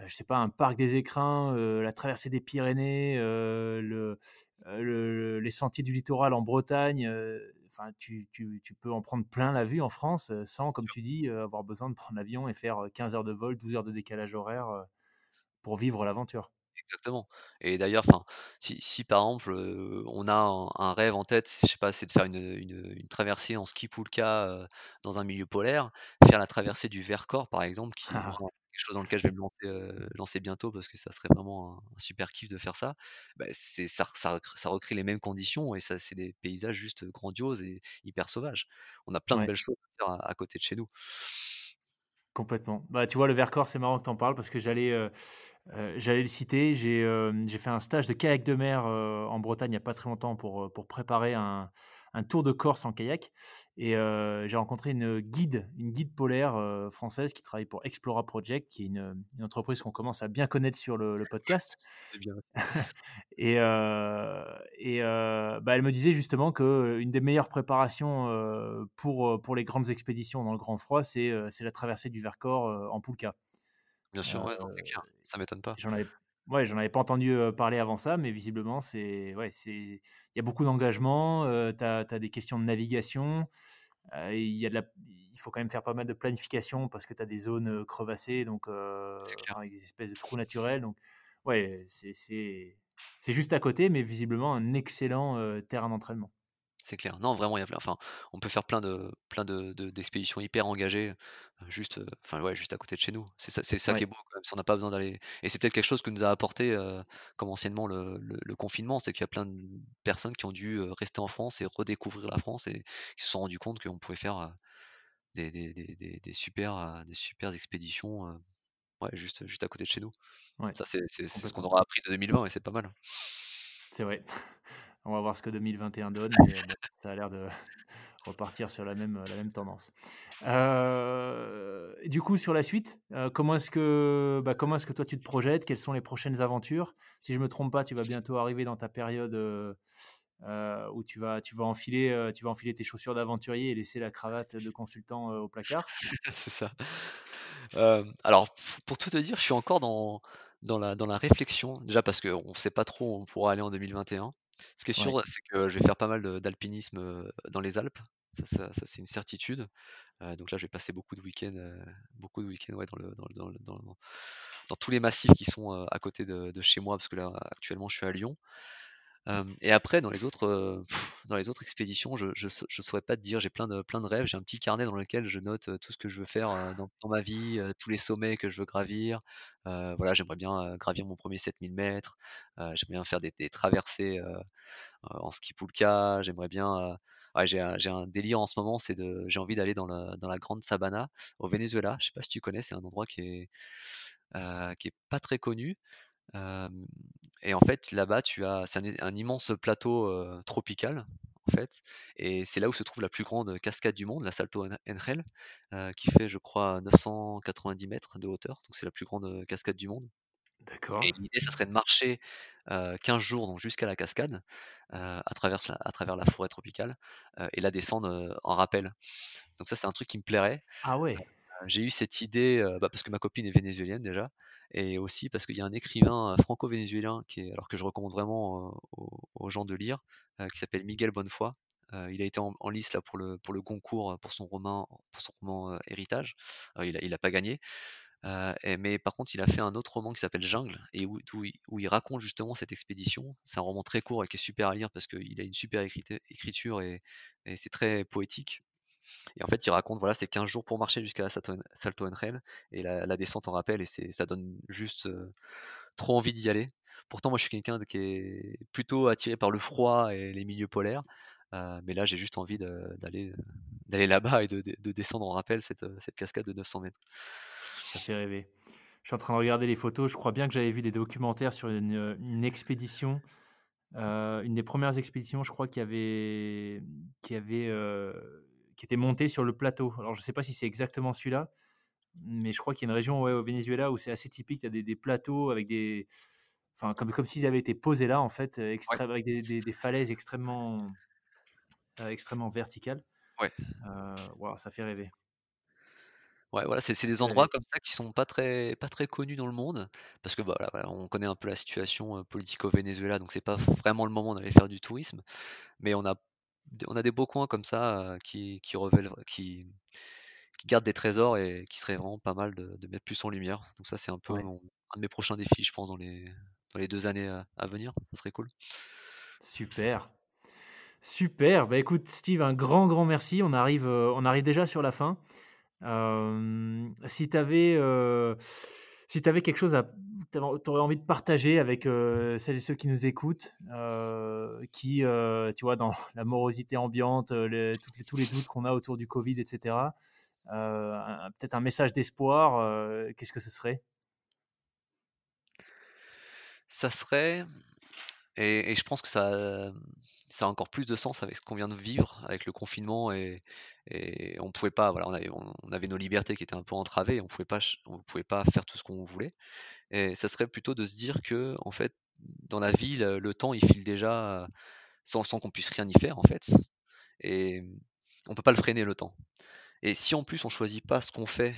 S2: je sais pas, un parc des Écrins, heu, la traversée des Pyrénées, le, le les sentiers du littoral en Bretagne, enfin, tu tu tu peux en prendre plein la vue en France, sans, comme tu dis, avoir besoin de prendre l'avion et faire, heu, 15 heures de vol, 12 heures de décalage horaire, pour vivre l'aventure.
S1: Exactement. Et d'ailleurs, enfin, si si par exemple, on a un un rêve en tête, je sais pas, c'est de faire une, traversée en ski Pulka, heu, dans un milieu polaire, faire la traversée du Vercors, par exemple, qui est vraiment quelque chose dans lequel je vais me lancer, lancer bientôt parce que ça serait vraiment un un super kiff de faire ça. Bah, c'est ça ça recr ça recrée les mêmes conditions et ça c'est des paysages juste grandioses et hyper sauvages. On a plein de belles choses à faire à à côté de chez nous.
S2: Complètement. Bah, tu vois, le Vercors, c'est marrant que tu en parles parce que j'allais, heu heu, j'allais le citer. J'ai, fait un stage de kayak de mer, en Bretagne il y a pas très longtemps pour, pour préparer un un tour de Corse en kayak et heu, j'ai rencontré une guide une guide polaire, heu, française qui travaille pour Explora Project, qui est une, une entreprise qu'on commence à bien connaître sur le le podcast
S1: C'est bien.
S2: et heu et bah, elle me disait justement qu'une des meilleures préparations, pour, pour les grandes expéditions dans le grand froid, c'est, la traversée du Vercors, en Pulka.
S1: Bien sûr, ouais, non, clair, ça m'étonne pas.
S2: j'en avais ouais, j'en avais pas entendu, parler avant ça, mais visiblement, c'est ouais, c'est il y a beaucoup d'engagement, heu, tu as des questions de navigation, il y a de la il faut quand même faire pas mal de planification parce que tu as des zones, crevassées donc avec des espèces de trous naturels donc ouais, c'est juste à côté, mais visiblement un excellent, terrain d'entraînement.
S1: C'est clair. Non, vraiment, il y a plein enfin, on peut faire plein de plein de de d'expéditions hyper engagées, heu, juste, heu, enfin, ouais, juste à côté de chez nous. C'est ça c'est ça qui
S2: Ouais.
S1: est beau quand même, si on n'a pas besoin d'aller et c'est peut-être quelque chose que nous a apporté, heu, comme anciennement le le le confinement. C'est qu'il y a plein de personnes qui ont dû, rester en France et redécouvrir la France et qui se sont rendus compte qu'on pouvait faire, des des des des des super, des super expéditions, ouais, juste juste à côté de chez nous.
S2: Ouais,
S1: Ça, c'est c'est c'est ce qu'on
S2: complètement.
S1: aura appris de 2020 et c'est pas mal.
S2: C'est vrai. On va voir ce que 2021 donne, mais ça a l'air de repartir sur la même, tendance. Heu, du coup, sur la suite, heu, comment est-ce que, bah, comment est-ce que toi tu te projettes? Quelles sont les prochaines aventures? Si je me trompe pas, tu vas bientôt arriver dans ta période, heu, où tu vas tu vas enfiler, tu vas enfiler tes chaussures d'aventurier et laisser la cravate de consultant, au placard?
S1: C'est ça. Alors pour tout te dire, je suis encore dans la réflexion, déjà parce qu'on sait pas trop où on pourra aller en 2021. Ce qui est
S2: Ouais.
S1: sûr, c'est que je vais faire pas mal d'alpinisme, dans les Alpes. Ça ça ça c'est une certitude. Donc là, je vais passer beaucoup de week-ends, beaucoup de week-ends, ouais, dans le dans le dans le dans le dans tous les massifs qui sont, à côté de de chez moi parce que là, actuellement, je suis à Lyon. Hem et après dans les autres, dans les autres expéditions, je je saurais pas te dire. J'ai plein de plein de rêves. J'ai un petit carnet dans lequel je note, tout ce que je veux faire, dans ma vie, tous les sommets que je veux gravir. Voilà, j'aimerais bien, gravir mon 1er 7000 m. Heu, j'aimerais bien faire des traversées, en ski pulka. J'aimerais bien, j'ai un délire en ce moment, c'est de j'ai envie d'aller dans la dans la grande Sabana au Venezuela. Je sais pas si tu connais? C'est un endroit qui est, qui est pas très connu. Et en fait, là-bas, tu as c'est un un immense plateau, tropical, en fait et c'est là où se trouve la plus grande cascade du monde, la Salto heu, qui fait, je crois, 990 m de hauteur. Donc c'est la plus grande, cascade du monde
S2: D'accord.
S1: et l'idée, ça serait de marcher, heu, 15 jours donc jusqu'à la cascade, à travers la à travers la forêt tropicale, et la descendre, en rappel. Donc ça, c'est un truc qui me plairait.
S2: Ah ouais!
S1: J'ai eu cette idée, bah, parce que ma copine est vénézuélienne déjà et aussi parce qu'il y a un écrivain, franco-vénézuélien qui est alors que je recommande vraiment, aux gens de lire, qui s'appelle Miguel Bonnefoy. Il a été en en lice là pour le pour le Goncourt, pour son roman pour son roman, Héritage. Il a il a pas gagné. Mais par contre, il a fait un autre roman qui s'appelle Jungle et où il raconte justement cette expédition. C'est un roman très court et qui est super à lire parce qu'il a une super écriture et c'est très poétique et en fait, il raconte, voilà, c'est 15 jours pour marcher jusqu'à la Salto Ángel et la descente en rappel et ça donne juste, trop envie d'y aller. Pourtant, moi, je suis quelqu'un qui est plutôt attiré par le froid et les milieux polaires, mais là, j'ai juste envie d'aller, là-bas et de de de descendre en rappel cette, cette cascade de 900 m.
S2: Ça fait rêver. Je suis en train de regarder les photos. Je crois bien que j'avais vu des documentaires sur une, une expédition, une des premières expéditions, je crois, qui avait qui avait, qui était montée sur le plateau. Alors, je sais pas si c'est exactement celui-là, mais je crois qu'il y a une région, ouais, au Venezuela où c'est assez typique. Il y a des des plateaux avec des enfin, comme comme s'ils avaient été posés là, en fait,
S1: Ouais.
S2: extré avec des des des falaises extrêmement, heu, extrêmement verticales.
S1: Ouais.
S2: Waouh, ça fait rêver.
S1: Ouais, voilà, c'est des endroits comme ça qui sont pas très pas très connus dans le monde parce que, bah, voilà on connaît un peu la situation, heu, politique au Venezuela, donc c'est pas vraiment le moment d'aller faire du tourisme, mais on a on a des beaux coins comme ça, heu, qui qui révèlent qui qui gardent des trésors et qui seraient vraiment pas mal de de mettre plus en lumière. Donc ça, c'est un peu
S2: Ouais.
S1: mon un de mes prochains défis, je pense, dans les dans les 2 années, heu, à venir. Ça serait cool.
S2: Super. Super, bah, écoute Steve, un grand, grand merci. On arrive, heu, on arrive déjà sur la fin. Hem, si tu avais, heu, si tu avais quelque chose à tu aurais envie de partager avec, heu, celles et ceux qui nous écoutent, heu, qui, heu, tu vois, dans la morosité ambiante, tous les doutes qu'on a autour du covid et cetera, heu, un peut-être un message d'espoir, qu'est-ce que ce serait?
S1: Ça serait et je pense que ça, hem, ça a encore plus de sens avec ce qu'on vient de vivre avec le confinement et on pouvait pas, voilà, on avait on avait nos libertés qui étaient un peu entravées, on pouvait pas on pouvait pas faire tout ce qu'on voulait et ça serait plutôt de se dire qu'en fait, dans la vie, le temps, il file déjà, sans sans qu'on puisse rien y faire, en fait et mmh, on peut pas le freiner le temps et si en plus on choisit pas ce qu'on fait,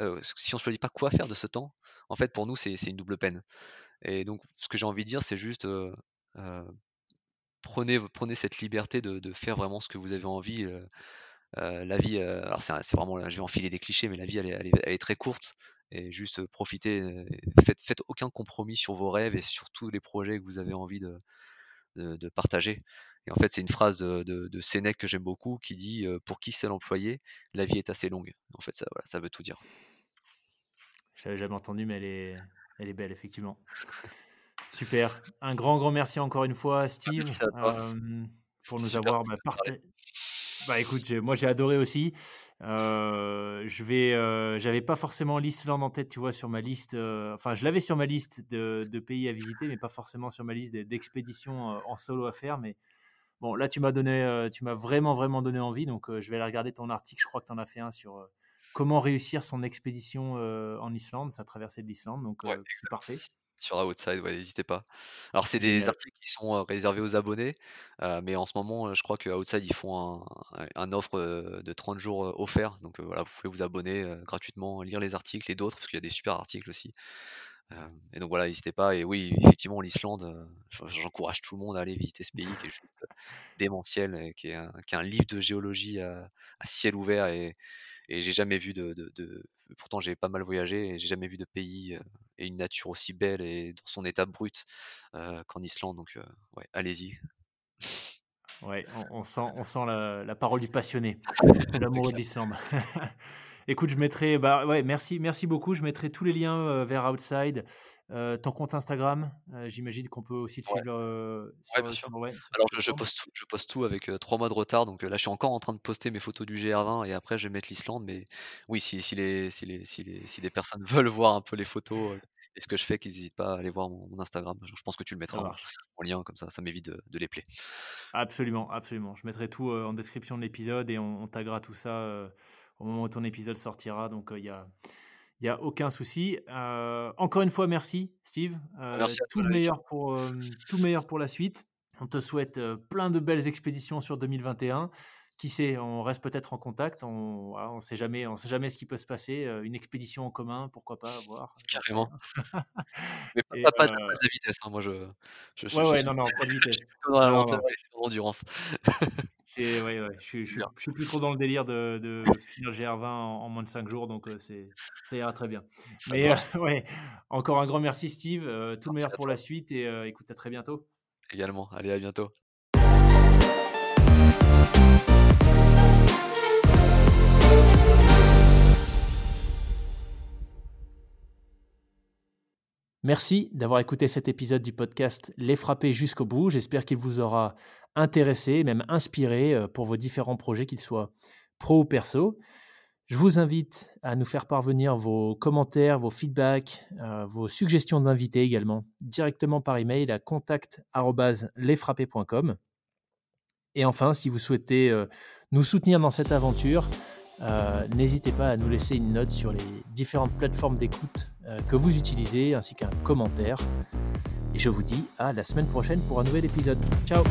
S1: heu, si on choisit pas quoi faire de ce temps, en fait, pour nous, c'est une double peine et donc ce que j'ai envie de dire, c'est juste, heu, prenez v prenez cette liberté de faire vraiment ce que vous avez envie, heu heu, la vie, alors c'est c'est vraiment je vais enfiler des clichés, mais la vie, elle est très courte et juste, profitez, faites faites aucun compromis sur vos rêves et sur tous les projets que vous avez envie de de partager et en fait, c'est une phrase de de Sénèque que j'aime beaucoup qui dit, «Pour qui sait l'employer, la vie est assez longue». En fait, ça, ça veut tout dire.
S2: Je l'avais jamais entendue, mais elle est elle est belle, effectivement. Super. Un grand, grand merci encore une fois, Steve, hem, pour nous avoir, bah,
S1: de te parler.
S2: parta bah, écoute, moi, j'ai adoré aussi. Heu, je vais, heu, j'avais pas forcément l'Islande en tête, tu vois, sur ma liste, enfin, je l'avais sur ma liste de de pays à visiter, mais pas forcément sur ma liste d'e d'expéditions, en solo à faire, mais bon, là, tu m'as donné, tu m'as vraiment, vraiment donné envie, donc je vais aller regarder ton article. Je crois que tu en as fait un sur, comment réussir son expédition, en Islande, sa traversée de l'Islande, donc
S1: Ouais,
S2: c'est parfait.
S1: Sur Outside, ouais, n'hésitez pas. Alors c'est des
S2: Génial.
S1: articles qui sont, réservés aux abonnés, mais en ce moment, je crois que Outside, ils font un un offre, de 30 jours, heu, offerts, donc voilà, vous pouvez vous abonner, gratuitement, lire les articles et d'autres, parce qu'il y a des super articles aussi. Et donc voilà, n'hésitez pas et oui, effectivement, l'Islande, j'encourage tout le monde à aller visiter ce pays qui est juste, démentiel et qui est un, qui est un livre de géologie à, à ciel ouvert et, et j'ai jamais vu de, de, de- pourtant j'ai pas mal voyagé et j'ai jamais vu de pays et une nature aussi belle et dans son état brut euh, qu'en Islande. Donc euh, ouais, allez-y.
S2: Ouais, on, on sent, on sent la, la parole du passionné, l'amoureux de l'Islande. Écoute, je mettrai, bah ouais, merci, merci beaucoup. Je mettrai tous les liens euh, vers Outside, euh, ton compte Instagram. euh, J'imagine qu'on peut aussi te
S1: Ouais,
S2: suivre
S1: ouais, bien
S2: sur,
S1: sûr.
S2: sur, ouais, sur
S1: Alors je, poste tout, je poste tout avec trois mois de retard, donc là je suis encore en train de poster mes photos du GR20 et après je vais mettre l'Islande. Mais oui, si, si les, si les, si les, si des personnes veulent voir un peu les photos et ce que je fais, qu'ils n'hésitent pas à aller voir mon, mon Instagram. Je, je pense que tu le mettras en, lien, comme ça, ça m'évite de, de les plaies.
S2: Absolument, absolument. Je mettrai tout euh, en description de l'épisode et on, on taguera tout ça euh, au moment où ton épisode sortira. Donc il n'y a, y a aucun souci. Euh, encore une fois, merci Steve. Euh,
S1: Merci à
S2: tout,
S1: toi,
S2: le meilleur pour, euh, tout le meilleur pour la suite. On te souhaite euh, plein de belles expéditions sur 2021. Qui sait, on reste peut-être en contact. On on sait jamais, on sait jamais ce qui peut se passer. Euh, une expédition en commun, pourquoi pas, voir. sais
S1: Carrément. Mais pas, pas, pas de,
S2: euh,
S1: pas de la vitesse, hein, Moi, je, je, je,
S2: ouais,
S1: je
S2: ouais,
S1: suis,
S2: non, non, pas de vitesse.
S1: dans la
S2: Non,
S1: l'endurance.
S2: C'est ouais, ouais, je suis plus trop dans le délire de de finir GR20 en en moins de 5 jours, donc heu, c'est ça ira très bien.
S1: Ça
S2: Mais ouais, encore un grand merci Steve, tout le meilleur pour
S1: toi
S2: la suite et écoute, à très bientôt.
S1: également. Allez, à bientôt.
S2: Merci d'avoir écouté cet épisode du podcast Les Frapper jusqu'au bout. J'espère qu'il vous aura intéressé, même inspiré euh, pour vos différents projets, qu'ils soient pro ou perso. Je vous invite à nous faire parvenir vos commentaires, vos feedbacks, euh, vos suggestions d'invités également, directement par email à contact@lesfrapper.com. Et enfin, si vous souhaitez euh, nous soutenir dans cette aventure, euh, n'hésitez pas à nous laisser une note sur les différentes plateformes d'écoute euh, que vous utilisez, ainsi qu'un commentaire. Et je vous dis à la semaine prochaine pour un nouvel épisode. Ciao